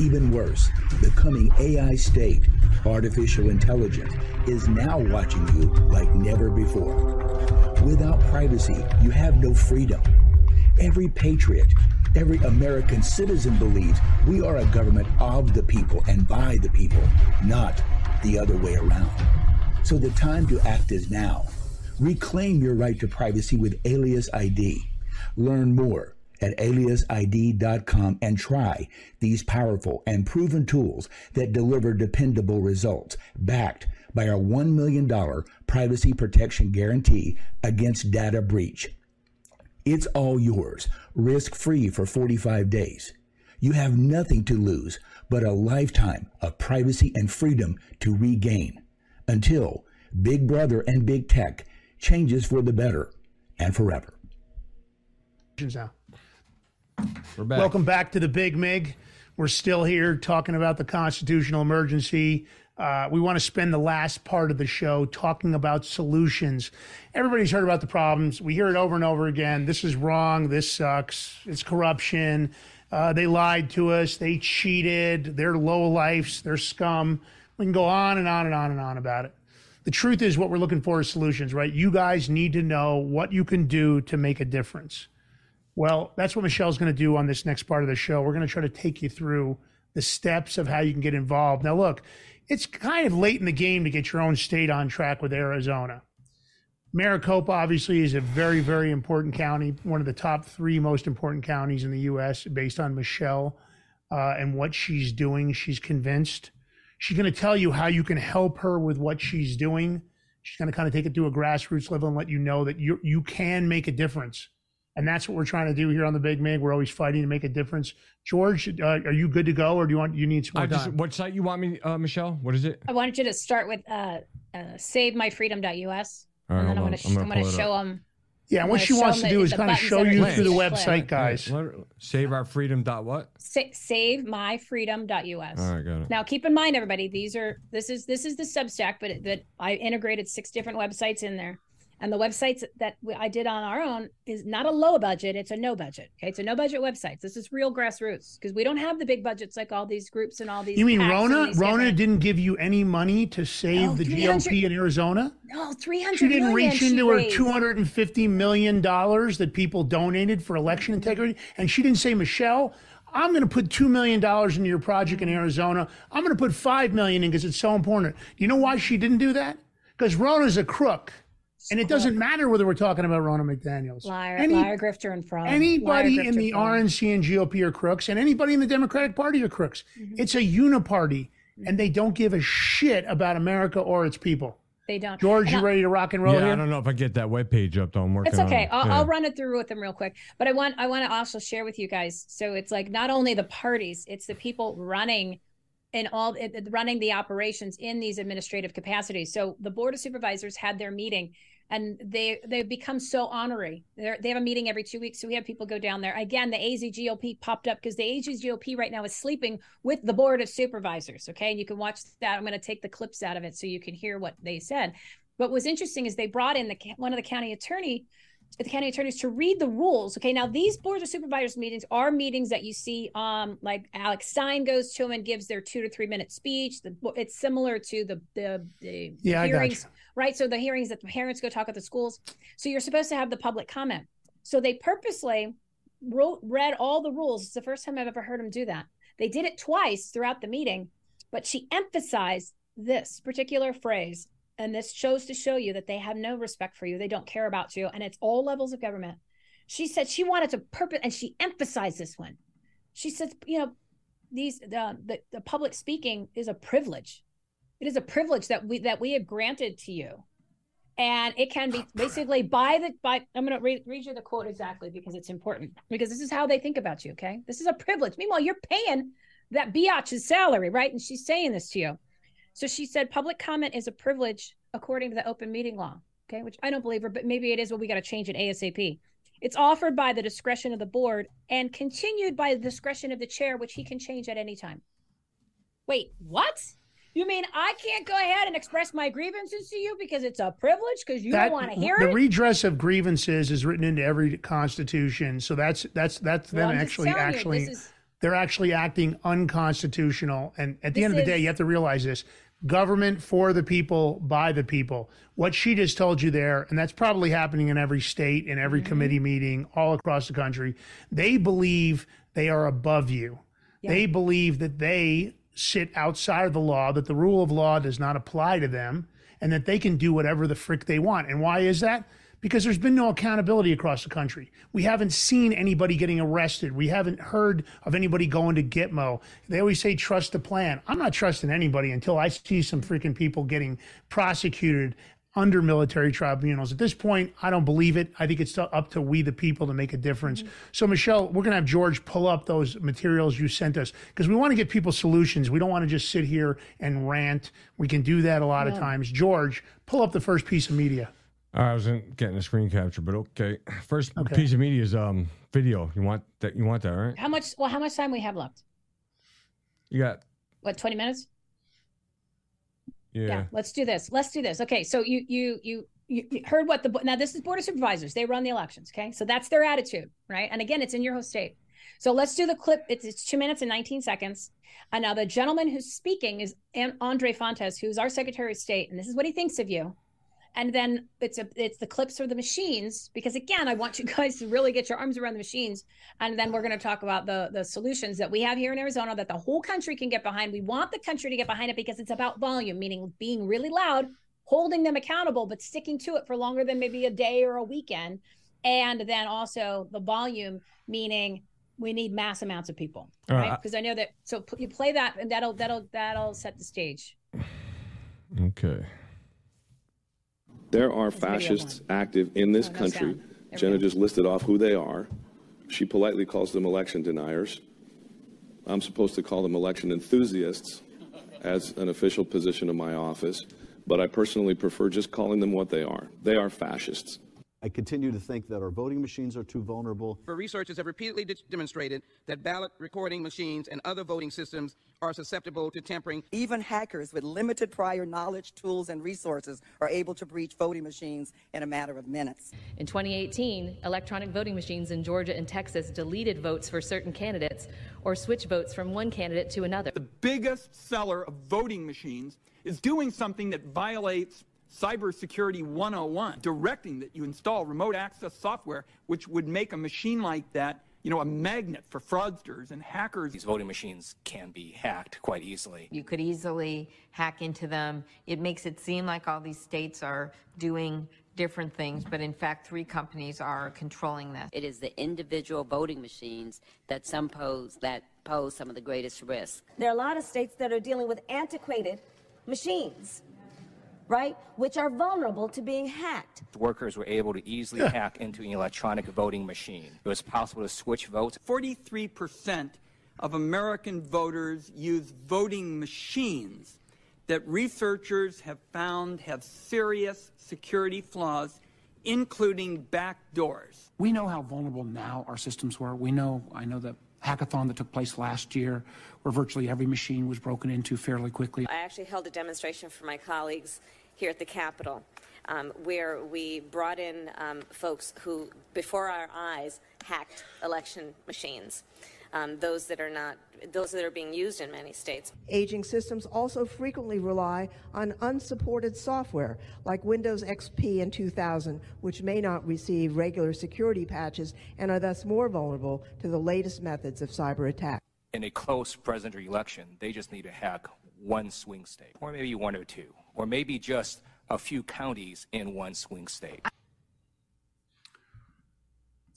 Even worse, the coming AI state, artificial intelligence, is now watching you like never before. Without privacy, you have no freedom. Every patriot, every American citizen believes we are a government of the people and by the people, not the other way around. So the time to act is now. Reclaim your right to privacy with Alias ID. Learn more at aliasid.com and try these powerful and proven tools that deliver dependable results, backed by our $1 million privacy protection guarantee against data breach. It's all yours, risk free for 45 days. You have nothing to lose but a lifetime of privacy and freedom to regain until Big Brother and Big Tech changes for the better and forever. We're back. Welcome back to the Big Mig. We're still here talking about the constitutional emergency. Uh, we want to spend the last part of the show talking about solutions. Everybody's heard about the problems. We hear it over and over again. This is wrong. This sucks. It's corruption. Uh, they lied to us. They cheated. They're low lifes. They're scum. We can go on and on and on and on about it. The truth is, what we're looking for is solutions, right? You guys need to know what you can do to make a difference. Well, that's what Michele's going to do on this next part of the show. We're going to try to take you through the steps of how you can get involved. Now, look, it's kind of late in the game to get your own state on track with Arizona. Maricopa obviously is a very, very important county, one of the top three most important counties in the U.S. based on Michele uh, and what she's doing. She's convinced. She's going to tell you how you can help her with what she's doing. She's going to kind of take it to a grassroots level and let you know that you you can make a difference. And that's what we're trying to do here on the Big Mig. We're always fighting to make a difference. George, uh, are you good to go, or do you want you need some more I just, time? what site you want me, uh, Michele? What is it? I wanted you to start with uh, uh, savemyfreedom.us. All right, and then I'm hold going to I'm gonna I'm going pull to it show up. them. Yeah, what she wants to do is kind of show you through the website, guys. Save our freedom. Dot what? Sa- savemyfreedom.us. All right, got it. Now, keep in mind, everybody, these are this is this is the Substack, but it, but I integrated six different websites in there, And the websites that we- I did on our own is not a low budget; it's a no budget. Okay, it's a no budget website. This is real grassroots because we don't have the big budgets like all these groups and all these. You mean Ronna? Ronna different- didn't give you any money to save No, the GOP in Arizona? No, three hundred. She didn't reach into her two hundred and fifty million dollars that people donated for election integrity, and she didn't say, Michele, I'm going to put two million dollars into your project in Arizona. I'm going to put five million in because it's so important. You know why she didn't do that? Because Ronna's a crook, and it doesn't matter whether we're talking about Ronna McDaniel's. Liar, Any- liar, grifter, and fraud. Anybody Liar, in the fraud. RNC and GOP are crooks, and anybody in the Democratic Party are crooks. Mm-hmm. It's a uniparty, and they don't give a shit about America or its people. They don't. George, And you I- ready to rock and roll yeah, here? I don't know if I get that web page up though. I'm working It's on okay. it. I'll, Yeah. I'll run it through with them real quick. But I want I want to also share with you guys. So it's like not only the parties, it's the people running and all it- it- running the operations in these administrative capacities. So the board of supervisors had their meeting and they they've become so honorary. They're, they have a meeting every two weeks. So we have people go down there. Again, the AZGOP popped up because the AZGOP right now is sleeping with the board of supervisors. Okay. And you can watch that. I'm going to take the clips out of it so you can hear what they said. What was interesting is they brought in the one of the county attorney, the county attorneys to read the rules. Okay, now these boards of supervisors meetings are meetings that you see, um, like Alex Stein goes to them and gives their two to three minute speech. The, it's similar to the the, the Yeah, hearings. Right? So the hearings that the parents go talk at the schools. So you're supposed to have the public comment. So they purposely wrote read all the rules. It's the first time I've ever heard them do that. They did it twice throughout the meeting, but she emphasized this particular phrase. And this shows to show you that they have no respect for you. They don't care about you. And it's all levels of government. She said she wanted to purpose, and she emphasized this one. She says, you know, these the, the the public speaking is a privilege. It is a privilege that we that we have granted to you, and it can be oh, basically by the by. I'm going to read, read you the quote exactly because it's important because this is how they think about you. Okay, this is a privilege. Meanwhile, you're paying that biatch's salary, right? And she's saying this to you. So she said public comment is a privilege according to the open meeting law. Okay, which I don't believe her, but maybe it is what we got to change it ASAP. It's offered by the discretion of the board and continued by the discretion of the chair, which he can change at any time. Wait, what? You mean I can't go ahead and express my grievances to you because it's a privilege because you That- don't want to hear the it? The redress of grievances is written into every constitution. So that's that's that's them I'm actually you, actually is- they're actually acting unconstitutional. And at the end of the day, you have to realize this: government for the people, by the people. What she just told you there, and that's probably happening in every state, in every Mm-hmm. committee meeting, all across the country. They believe they are above you. They believe that they sit outside of the law, that the rule of law does not apply to them, and that they can do whatever the frick they want. And why is that? Because there's been no accountability across the country. We haven't seen anybody getting arrested. We haven't heard of anybody going to Gitmo. They always say trust the plan. I'm not trusting anybody until I see some freaking people getting prosecuted under military tribunals. At this point, I don't believe it. I think it's up to we, the people, to make a difference. So, Michele, we're going to have George pull up those materials you sent us because we want to get people solutions. We don't want to just sit here and rant. We can do that a lot of times. George, pull up the first piece of media. I wasn't getting a screen capture, but okay. First Okay. piece of media is um video. You want that? You want that, right? How much? Well, how much time we have left? You got What, 20 minutes? Yeah. let's do this. Let's do this. Okay, so you you you you heard what the now this is board of supervisors. They run the elections. Okay, so that's their attitude, right? And again, it's in your host state. So let's do the clip. It's, it's two minutes and 19 seconds. And now the gentleman who's speaking is An- Andre Fontes, who's our Secretary of State, and this is what he thinks of you. And then it's a it's the clips for the machines because again, I want you <laughs> guys to really get your arms around the machines. And then we're going to talk about the the solutions that we have here in Arizona that the whole country can get behind. We want the country to get behind it because it's about volume, meaning being really loud, holding them accountable, but sticking to it for longer than maybe a day or a weekend. And then also the volume, meaning we need mass amounts of people, Uh, right? Because I know that. So you play that, and that'll that'll that'll set the stage. <sighs> Okay. There are fascists active in this Oh, country. Jena just listed off who they are. She politely calls them election deniers. I'm supposed to call them election enthusiasts as an official position of my office, but I personally prefer just calling them what they are. They are fascists. I continue to think that our voting machines are too vulnerable. For researchers have repeatedly de- demonstrated that ballot recording machines and other voting systems are susceptible to tampering. Even hackers with limited prior knowledge, tools, and resources are able to breach voting machines in a matter of minutes. In 2018, electronic voting machines in Georgia and Texas deleted votes for certain candidates or switched votes from one candidate to another. The biggest seller of voting machines is doing something that violates Cybersecurity 101, directing that you install remote access software, which would make a machine like that, you know, a magnet for fraudsters and hackers. These voting machines can be hacked quite easily. You could easily hack into them. It makes it seem like all these states are doing different things, but in fact, three companies are controlling this. It is the individual voting machines that some pose that pose some of the greatest risk. There are a lot of states that are dealing with antiquated machines right, which are vulnerable to being hacked. Workers were able to easily hack into an electronic voting machine. It was possible to switch votes. 43% of American voters use voting machines that researchers have found have serious security flaws, including backdoors. We know how vulnerable now our systems were. We know, I know the hackathon that took place last year, where virtually every machine was broken into fairly quickly. I actually held a demonstration for my colleagues here at the Capitol, um, where we brought in um, folks who, before our eyes, hacked election machines. Um, those that are not, those that are being used in many states. Aging systems also frequently rely on unsupported software like Windows XP in 2000, which may not receive regular security patches and are thus more vulnerable to the latest methods of cyber attack. In a close presidential election, they just need to hack one swing state, or maybe one or two, or maybe just a few counties in one swing state.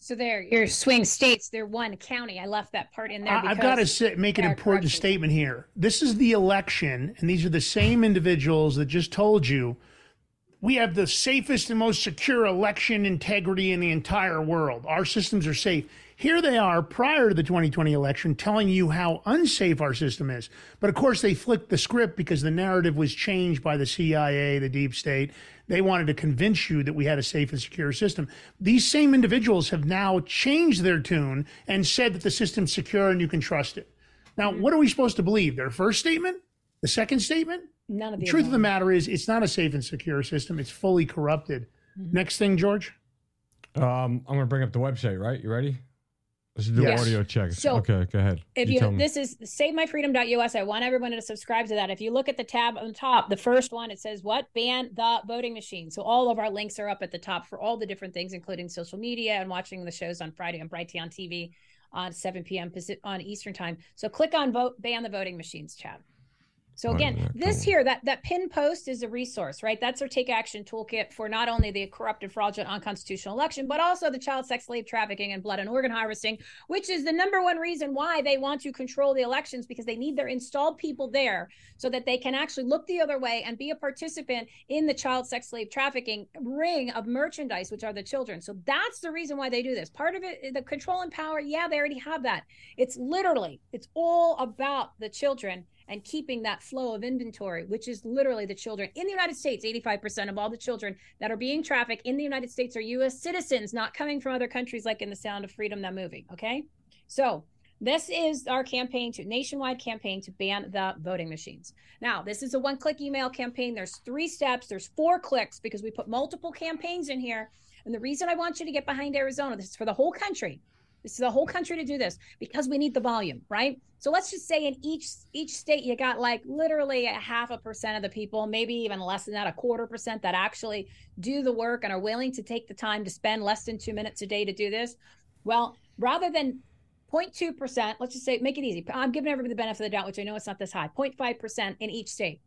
So there, your swing states, they're one county. I left that part in there. I've got to say, make an important statement here. This is the election, and these are the same individuals that just told you we have the safest and most secure election integrity in the entire world. Our systems are safe. Here they are prior to the 2020 election telling you how unsafe our system is. But of course, they flipped the script because the narrative was changed by the CIA, the deep state. They wanted to convince you that we had a safe and secure system. These same individuals have now changed their tune and said that the system's secure and you can trust it. Now, mm-hmm. what are we supposed to believe? Their first statement? The second statement? None of The the truth of the matter is, it's not a safe and secure system. It's fully corrupted. Next thing, George. Um, I'm going to bring up the website, right? You ready? Let's do Yes. audio check. So, okay, go ahead. If You you, this is savemyfreedom.us, I want everyone to subscribe to that. If you look at the tab on the top, the first one, it says what? Ban the voting machine. So all of our links are up at the top for all the different things, including social media and watching the shows on Friday on Brighteon TV on 7 p.m. On Eastern time. So click on vote ban the voting machines tab. So again, this here, that that pin post is a resource, right? That's our take action toolkit for not only the corrupted, fraudulent, unconstitutional election, but also the child sex slave trafficking and blood and organ harvesting, which is the number one reason why they want to control the elections because they need their installed people there so that they can actually look the other way and be a participant in the child sex slave trafficking ring of merchandise, which are the children. So that's the reason why they do this. Part of it, the control and power, yeah, they already have that. It's literally, it's all about the children and keeping that flow of inventory, which is literally the children in the United States. 85% of all the children that are being trafficked in the United States are U.S. citizens, not coming from other countries like in The Sound of Freedom, that movie. Okay. So this is our campaign to nationwide campaign to ban the voting machines. Now, this is a one click email campaign. There's three steps, there's four clicks because we put multiple campaigns in here. And the reason I want you to get behind Arizona, this is for the whole country. Is the whole country to do this because we need the volume, right? So let's just say in each each state you got like literally a half a percent of the people, maybe even less than that, a quarter percent that actually do the work and are willing to take the time to spend less than two minutes a day to do this. Well, rather than 0.2%, let's just say make it easy. I'm giving everybody the benefit of the doubt, which I know it's not this high, 0.5% in each state.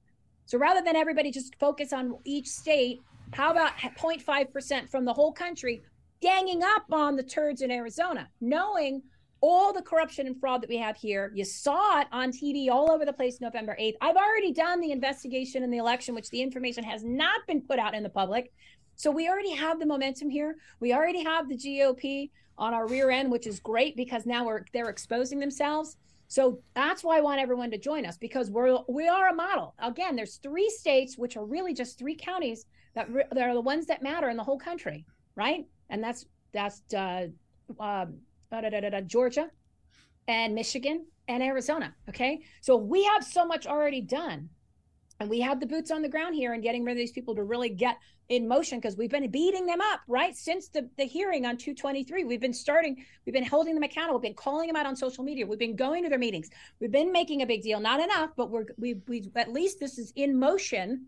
So rather than everybody just focus on each state, how about 0.5% from the whole country ganging up on the turds in Arizona, knowing all the corruption and fraud that we have here. You saw it on TV all over the place November 8th. I've already done the investigation in the election, which the information has not been put out in the public. So we already have the momentum here. We already have the GOP on our rear end, which is great because now we're they're exposing themselves. So that's why I want everyone to join us because we're we are a model. Again, there's three states which are really just three counties that, re- that are the ones that matter in the whole country right? And that's that's uh, uh, Georgia and Michigan and Arizona. Okay, so we have so much already done, and we have the boots on the ground here and getting rid of these people to really get in motion because we've been beating them up right? Since the, the hearing on 223 we've been starting we've been holding them accountable we've been calling them out on social media we've been going to their meetings. We've been making a big deal not enough but we're we we at least this is in motion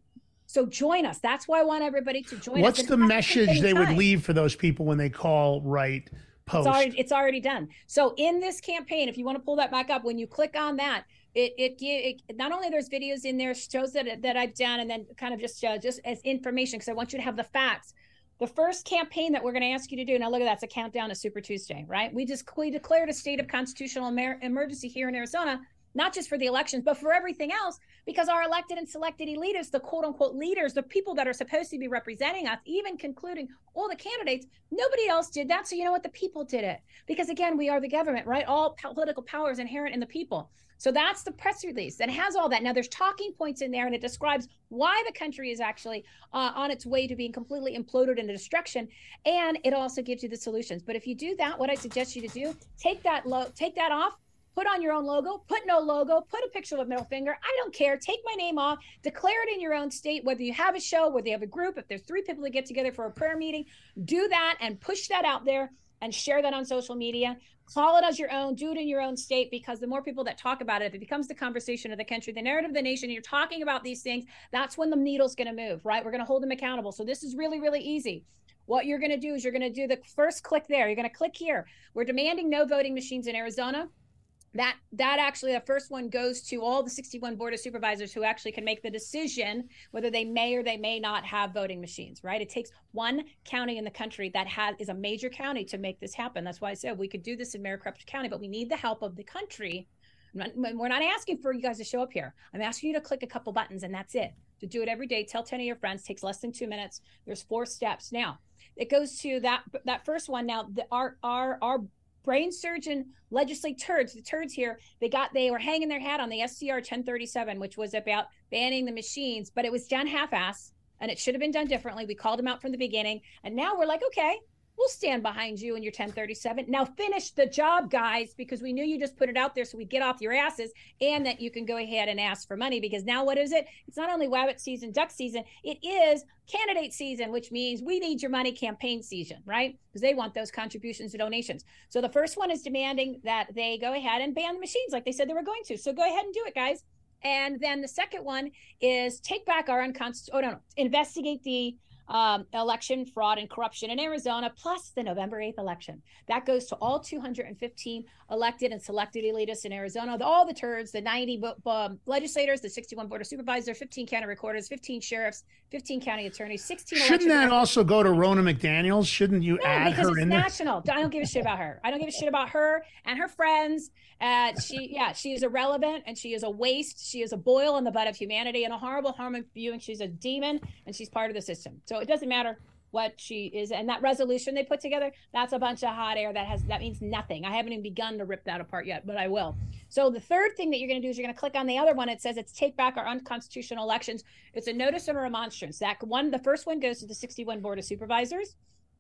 so join us that's why i want everybody to join What's us What's the message they would leave for those people when they call, right? post? It's already it's already done. So in this campaign, if you want to pull that back up, when you click on that, it it, it not only there's videos in there shows that that I've done, and then kind of just uh, just as information because I want you to have the facts. The first campaign that we're going to ask you to do now, look at that's a countdown to Super Tuesday, right? We just we declared a state of constitutional emer- emergency here in Arizona, not just for the elections, but for everything else, because our elected and selected elitists, the quote unquote leaders, the people that are supposed to be representing us, even concluding all the candidates, nobody else did that. So you know what? The people did it. Because again, we are the government, right? All political power is inherent in the people. So that's the press release that has all that. Now there's talking points in there, and it describes why the country is actually uh, on its way to being completely imploded into destruction, and it also gives you the solutions. But if you do that, what I suggest you to do, take that low, take that off, put on your own logo, put no logo, put a picture of a middle finger. I don't care. Take my name off, declare it in your own state, whether you have a show, whether you have a group, if there's three people that get together for a prayer meeting, do that and push that out there and share that on social media. Call it as your own, do it in your own state because the more people that talk about it, if it becomes the conversation of the country, the narrative of the nation, you're talking about these things, that's when the needle's going to move, right? We're going to hold them accountable. So this is really, really easy. What you're going to do is you're going to do the first click there. You're going to click here. We're demanding no voting machines in Arizona that that actually the first one goes to all the 61 board of supervisors who actually can make the decision whether they may or they may not have voting machines right? It takes one county in the country that has is a major county to make this happen. That's why i said we could do this in maricopa county but we need the help of the country. We're not asking for you guys to show up here. I'm asking you to click a couple buttons and that's it. To do it every day tell 10 of your friends takes less than two minutes. There's four steps. Now it goes to that that first one. Now the, our our our brain surgeon legislate turds the turds here they got they were hanging their hat on the scr 1037 which was about banning the machines but it was done half-ass and it should have been done differently. We called them out from the beginning and now we're like okay we'll stand behind you in your 1037 now finish the job guys because we knew you just put it out there so we get off your asses and that you can go ahead and ask for money because now what is it? It's not only wabbit season duck season it is candidate season which means we need your money campaign season right? Because they want those contributions and donations. So the first one is demanding that they go ahead and ban the machines like they said they were going to. So go ahead and do it guys. And then the second one is take back our unconstitutional oh no, no investigate the um, election fraud and corruption in Arizona, plus the November 8th election. That goes to all 215 elected and selected elitists in Arizona, all the turds, the 90 bo- um, legislators, the 61 board of supervisors, 15 county recorders, 15 sheriffs, 15 county attorneys, 16 Shouldn't that also go to Ronna McDaniels? Shouldn't you no, add because her it's in there? national. I don't give a shit about her. I don't give a shit about her and her friends. Uh, she, yeah, she is irrelevant and she is a waste. She is a boil in the butt of humanity and a horrible, harming viewing. She's a demon and she's part of the system. So it doesn't matter what she is. And that resolution they put together, that's a bunch of hot air. That has that means nothing. I haven't even begun to rip that apart yet, but I will. So the third thing that you're going to do is you're going to click on the other one. It says it's take back our unconstitutional elections. It's a notice and a remonstrance. That one, the first one goes to the 61 board of supervisors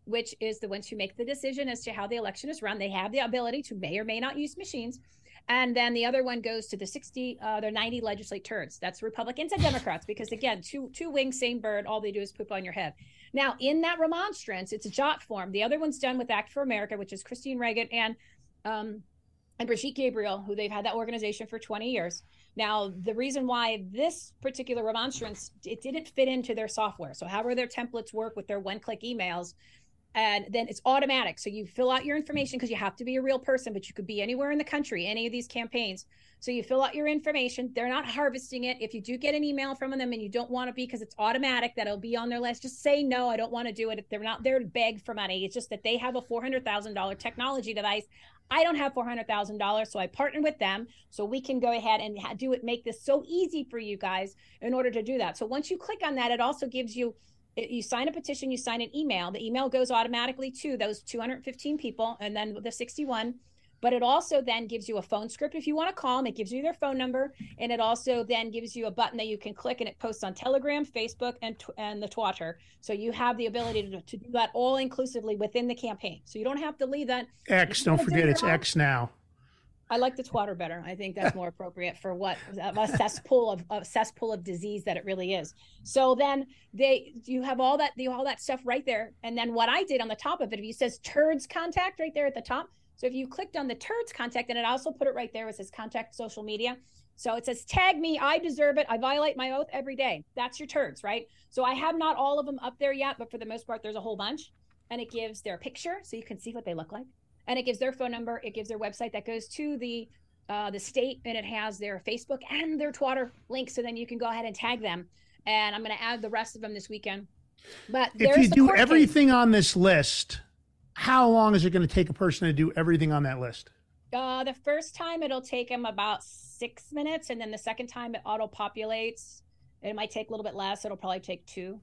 which is the ones who make the decision as to how the election is run. They have the ability to may or may not use machines. And then the other one goes to the 60, uh, they're 90 legislate turds. That's Republicans and Democrats, because again, two two wings, same bird. All they do is poop on your head. Now, in that remonstrance, it's a JotForm. The other one's done with Act for America, which is Christine Reagan and um, and Brigitte Gabriel, who they've had that organization for 20 years. Now, the reason why this particular remonstrance it didn't fit into their software. So, how however their templates work with their one-click emails, and then it's automatic. So you fill out your information because you have to be a real person, but you could be anywhere in the country, any of these campaigns. So you fill out your information. They're not harvesting it. If you do get an email from them and you don't want to be because it's automatic that it'll be on their list, just say no, I don't want to do it. They're not there to beg for money, it's just that they have a four hundred thousand dollar technology device. I don't have four hundred thousand dollars, so I partner with them so we can go ahead and do it. Make this so easy for you guys in order to do that. So once you click on that, it also gives you it- you sign a petition, you sign an email. The email goes automatically to those 215 people, and then the 61 but it also then gives you a phone script if you want to call them. It gives you their phone number, and it also then gives you a button that you can click, and it posts on Telegram, Facebook, and and the Twitter. So you have the ability to, to do that all inclusively within the campaign. So you don't have to leave that. X, don't forget it's X now. I like the twatter better. I think that's more appropriate for what a cesspool of a cesspool of disease that it really is. So then they you have all that you all that stuff right there. And then what I did on the top of it, if you says turds contact right there at the top. So if you clicked on the turds contact, and it also put it right there, it says contact social media. So it says tag me, I deserve it. I violate my oath every day. That's your turds, right? So I have not all of them up there yet, but for the most part, there's a whole bunch. And it gives their picture so you can see what they look like and it gives their phone number it gives their website that goes to the uh, the state and it has their facebook and their twitter link so then you can go ahead and tag them and i'm going to add the rest of them this weekend but If you do court case. everything on this list, how long is it going to take a person to do everything on that list? uh, the first time it'll take them about six minutes and then the second time it auto populates it might take a little bit less it'll probably take two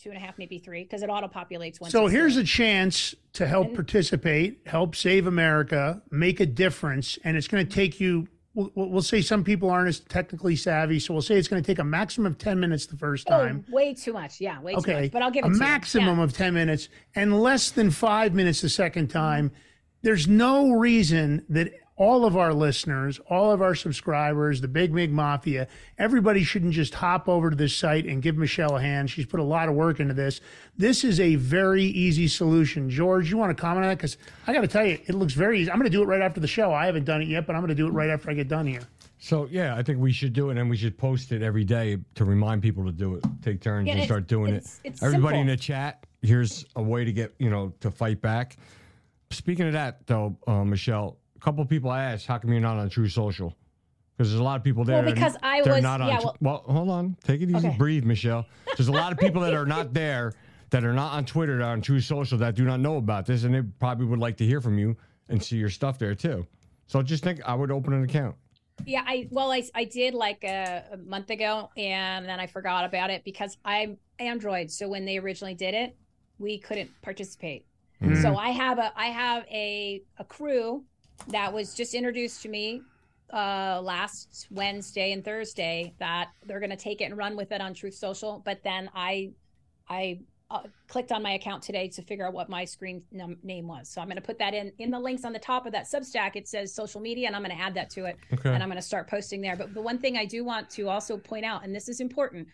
two and a half maybe three because it auto populates once So here's a chance to help And- participate, help save America, make a difference, and it's going to take you. We'll, we'll say some people aren't as technically savvy, so we'll say it's going to take a maximum of ten minutes the first Oh, time. way too much yeah way too okay, much but i'll give a it to maximum Yeah. of ten minutes and less than five minutes the second time. There's no reason that all of our listeners, all of our subscribers, the Big Mig Mafia, everybody shouldn't just hop over to this site and give Michele a hand. She's put a lot of work into this. This is a very easy solution. George, you want to comment on that? Because I got to tell you, it looks very easy. I'm going to do it right after the show. I haven't done it yet, but I'm going to do it right after I get done here. So yeah, I think we should do it, and we should post it every day to remind people to do it. Take turns Yeah, and start doing it's- it. it's Everybody in the chat, here's a way to get you know to fight back. Speaking of that, though, uh, Michele, a couple of people asked, "How come you're not on Truth Social?" Because there's a lot of people there. Well, because and I they're was- not on. yeah, well- well, hold on, take it easy, Okay. breathe, Michele. There's a lot of people that are not <laughs> there, that are not on Twitter, that are on Truth Social, that do not know about this, and they probably would like to hear from you and see your stuff there too. So just think, I would open an account. Yeah, I well, I I did like a, a month ago, and then I forgot about it because I'm Android. So when they originally did it, we couldn't participate. Mm. So I have a I have a a crew that was just introduced to me uh last Wednesday and Thursday that they're going to take it and run with it on Truth Social. But then I I uh, clicked on my account today to figure out what my screen num- name was. So I'm going to put that in in the links on the top of that Substack. It says social media, and I'm going to add that to it, Okay. and I'm going to start posting there. But the one thing I do want to also point out, and this is important,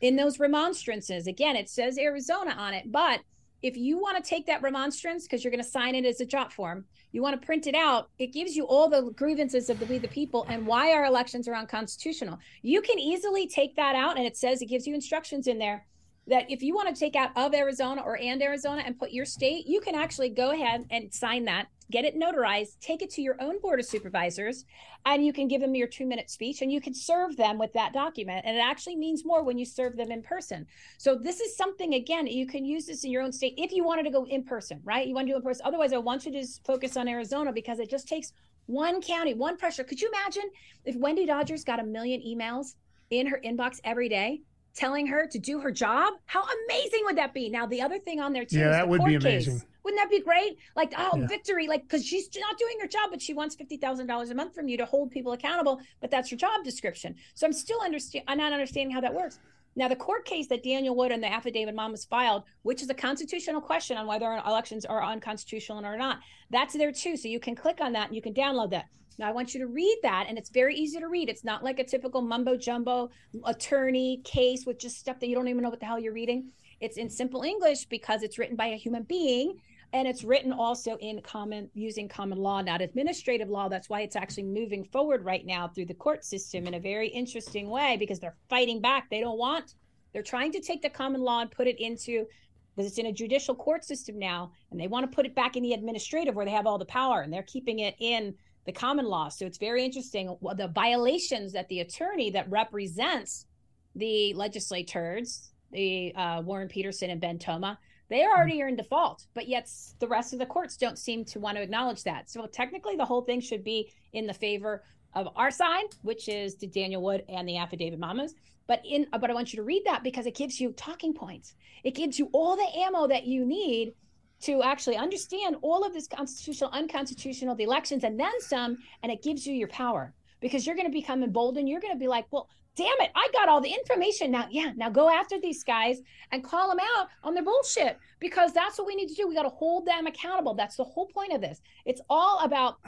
in those remonstrances, again, it says Arizona on it, but if you want to take that remonstrance because you're going to sign it as a JotForm, you want to print it out. It gives you all the grievances of the we the people and why our elections are unconstitutional. You can easily take that out, and it says it gives you instructions in there that if you want to take out of Arizona or and Arizona and put your state, you can actually go ahead and sign that, get it notarized, take it to your own board of supervisors, and you can give them your two minute speech and you can serve them with that document. And it actually means more when you serve them in person. So this is something again, you can use this in your own state if you wanted to go in person, right? You want to do in person. Otherwise, I want you to just focus on Arizona because it just takes one county, one pressure. Could you imagine if Wendy Rogers got a million emails in her inbox every day? telling her to do her job. How amazing would that be? Now, the other thing on there too, Yeah, is that the would be court case. Wouldn't that be great? Like, oh, Yeah. victory! Like, because she's not doing her job, but she wants fifty thousand dollars a month from you to hold people accountable. But that's your job description. So I'm still understand. I'm not understanding how that works. Now, the court case that Daniel Wood and the affidavit mom has filed, which is a constitutional question on whether elections are unconstitutional or not, that's there too. So you can click on that and you can download that. Now, I want you to read that, and it's very easy to read. It's not like a typical mumbo jumbo attorney case with just stuff that you don't even know what the hell you're reading. It's in simple English because it's written by a human being and it's written also in common using common law not administrative law. That's why it's actually moving forward right now through the court system in a very interesting way because they're fighting back. They don't want they're trying to take the common law and put it into because it's in a judicial court system now and they want to put it back in the administrative where they have all the power and they're keeping it in the common law. So it's very interesting the violations that the attorney that represents the legislators the uh, Warren Petersen and Ben Toma they already are in default, but yet the rest of the courts don't seem to want to acknowledge that. So technically, the whole thing should be in the favor of our side, which is the Daniel Wood and the affidavit mamas. But in uh, but I want you to read that because it gives you talking points. It gives you all the ammo that you need to actually understand all of this constitutional, unconstitutional, the elections, and then some, and it gives you your power because you're going to become emboldened. You're going to be like, well, damn it, I got all the information now. Yeah, now go after these guys and call them out on their bullshit because that's what we need to do. We got to hold them accountable. That's the whole point of this. It's all about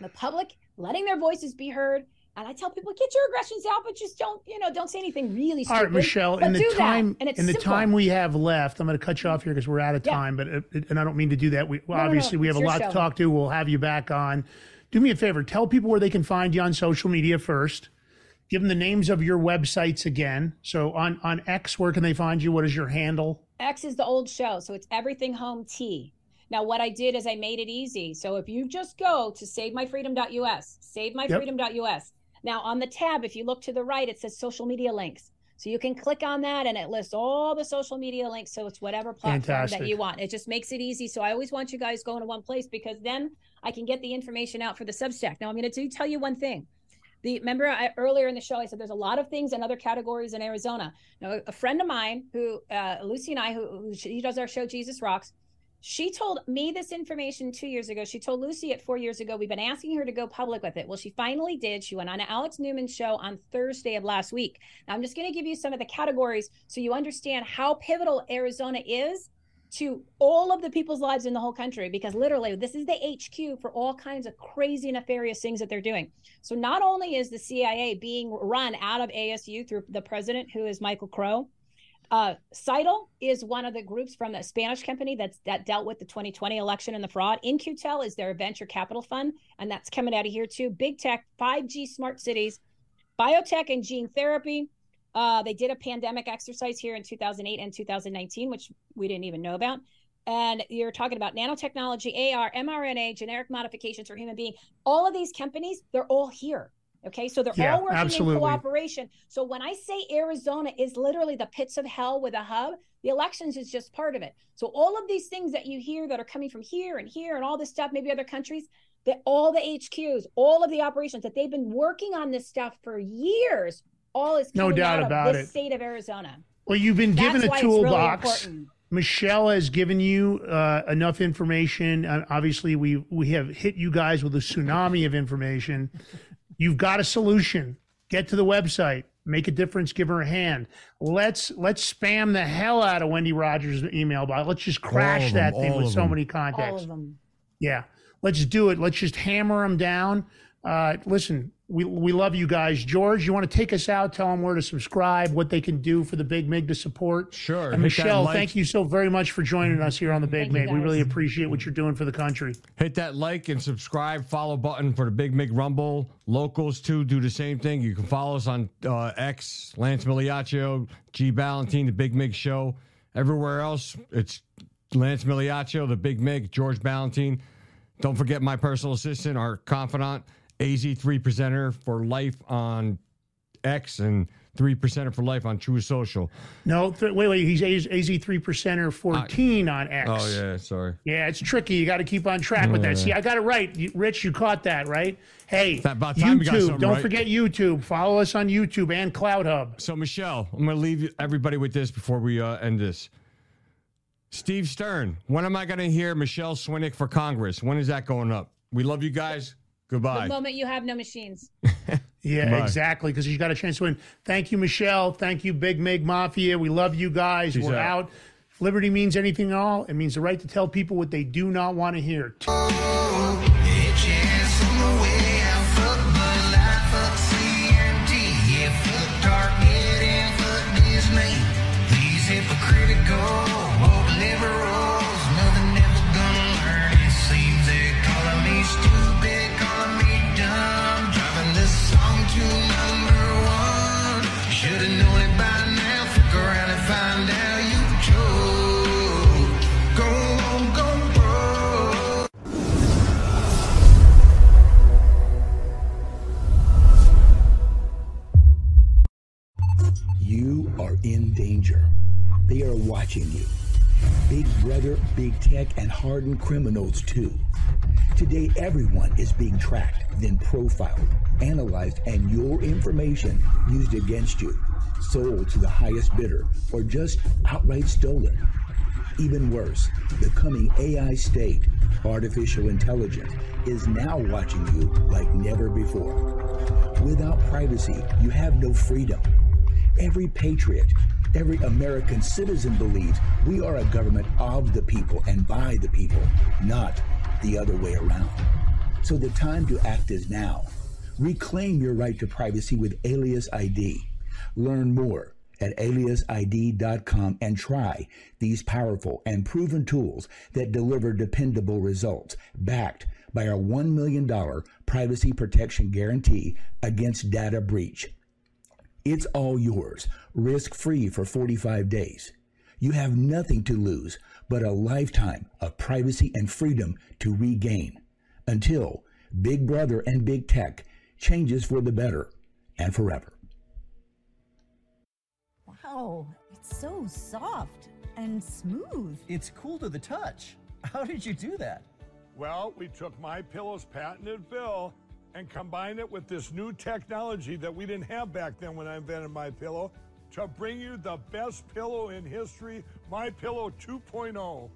the public letting their voices be heard. And I tell people, get your aggressions out, but just don't, you know, don't say anything really stupid. All right, Michele. In the time, in the simple. time we have left, I'm going to cut you off here because we're out of Yeah. time. But and I don't mean to do that. We well, No, no, no, obviously we have a lot to talk to. We'll have you back on. Do me a favor. Tell people where they can find you on social media first. Give them the names of your websites again. So on on X, where can they find you? What is your handle? X is the old show, so it's everything home T. Now, what I did is I made it easy. So if you just go to savemyfreedom.us, savemyfreedom.us. Now, on the tab, if you look to the right, it says social media links. So you can click on that and it lists all the social media links. So it's whatever platform Fantastic. that you want. It just makes it easy. So I always want you guys going to one place because then I can get the information out for the Substack. Now, I'm going to tell you one thing. The remember I, earlier in the show, I said there's a lot of things in other categories in Arizona. Now, a friend of mine who uh, Lucy and I, who, who she does our show Jesus Rocks, she told me this information two years ago. She told Lucy it four years ago. We've been asking her to go public with it. Well, she finally did. She went on Alex Newman's show on Thursday of last week. Now, I'm just going to give you some of the categories so you understand how pivotal Arizona is to all of the people's lives in the whole country because literally this is the HQ for all kinds of crazy nefarious things that they're doing. So not only is the CIA being run out of ASU through the president who is Michael Crow, uh, Scytl is one of the groups from the Spanish company that's that dealt with the 2020 election and the fraud. In-Q-Tel is their venture capital fund, and that's coming out of here too. Big tech, 5G smart cities, biotech and gene therapy. Uh, they did a pandemic exercise here in 2008 and 2019, which we didn't even know about. And you're talking about nanotechnology, AR, mRNA, generic modifications for human being. All of these companies, they're all here. Okay, so they're Yeah, all working absolutely. in cooperation. So when I say Arizona is literally the pits of hell with a hub, the elections is just part of it. So all of these things that you hear that are coming from here and here and all this stuff, maybe other countries, that all the HQs, all of the operations that they've been working on this stuff for years, all is No doubt out about of this it. state of Arizona. Well, you've been That's given a why it's really toolbox. Michele has given you uh, enough information. Uh, obviously, we we have hit you guys with a tsunami of information. You've got a solution. Get to the website. Make a difference. Give her a hand. Let's let's spam the hell out of Wendy Rogers' email box. Let's just crash of that thing with so them. many All contacts. of them. Yeah, let's do it. Let's just hammer them down. Uh, listen, we we love you guys. George, you want to take us out? Tell them where to subscribe, what they can do for the Big Mig to support. Sure. And Michele, like- thank you so very much for joining us here on the Big Thank Mig. We really appreciate what you're doing for the country. Hit that like and subscribe, follow button for the Big Mig Rumble. Locals too do the same thing. You can follow us on uh, X, Lance Migliaccio, G Balloutine, the Big Mig Show. Everywhere else, it's Lance Migliaccio, the Big Mig, George Balloutine. Don't forget my personal assistant, our confidant, AZ3 presenter for life on X and three percenter for life on Truth Social. No, th- wait, wait. He's AZ three percenter fourteen on X. Oh yeah, sorry. Yeah, it's tricky. You got to keep on track with that. Yeah. See, I got it right. You, Rich, you caught that, right? Hey, About time we got YouTube. Don't right. forget YouTube. Follow us on YouTube and CloutHub. So, Michele, I'm going to leave everybody with this before we uh, end this. Steve Stern, when am I going to hear Michele Swinick for Congress? When is that going up? We love you guys. The moment you have no machines. <laughs> Yeah, Bye. exactly. Because you got a chance to win. Thank you, Michele. Thank you, Big Mig Mafia. We love you guys. Peace We're out. out. Liberty means anything at all, it means the right to tell people what they do not want to hear. You are in danger. They are watching you. Big Brother, Big Tech, and hardened criminals too. Today, everyone is being tracked, then profiled, analyzed, and your information used against you, sold to the highest bidder, or just outright stolen. Even worse, the coming AI state, artificial intelligence, is now watching you like never before. Without privacy, you have no freedom. Every patriot, every American citizen believes we are a government of the people and by the people, not the other way around. So the time to act is now. Reclaim your right to privacy with Alias ID. Learn more at aliasid.com and try these powerful and proven tools that deliver dependable results, backed by our $1 million privacy protection guarantee against data breach. It's all yours, risk free for 45 days. You have nothing to lose but a lifetime of privacy and freedom to regain until Big Brother and Big Tech changes for the better and forever. Wow, it's so soft and smooth. It's cool to the touch. How did you do that? Well, we took my pillow's patented fill and combine it with this new technology that we didn't have back then when I invented my pillow to bring you the best pillow in history, my pillow 2.0.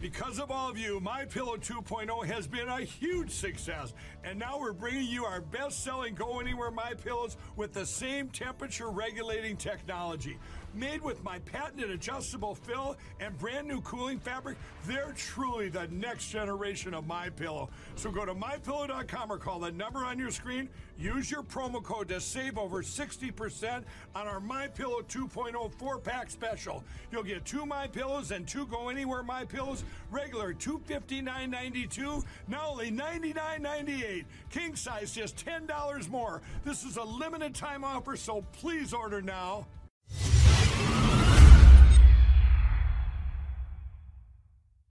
Because of all of you, My Pillow 2.0 has been a huge success. And now we're bringing you our best-selling Go Anywhere My Pillows with the same temperature regulating technology. Made with my patented adjustable fill and brand new cooling fabric, they're truly the next generation of My Pillow. So go to mypillow.com or call the number on your screen. Use your promo code to save over 60% on our My Pillow 2.0 four-pack special. You'll get two My Pillows and two Go Anywhere My Pillows, regular 259.92, now only 99.98. King size just $10 more. This is a limited time offer, so please order now.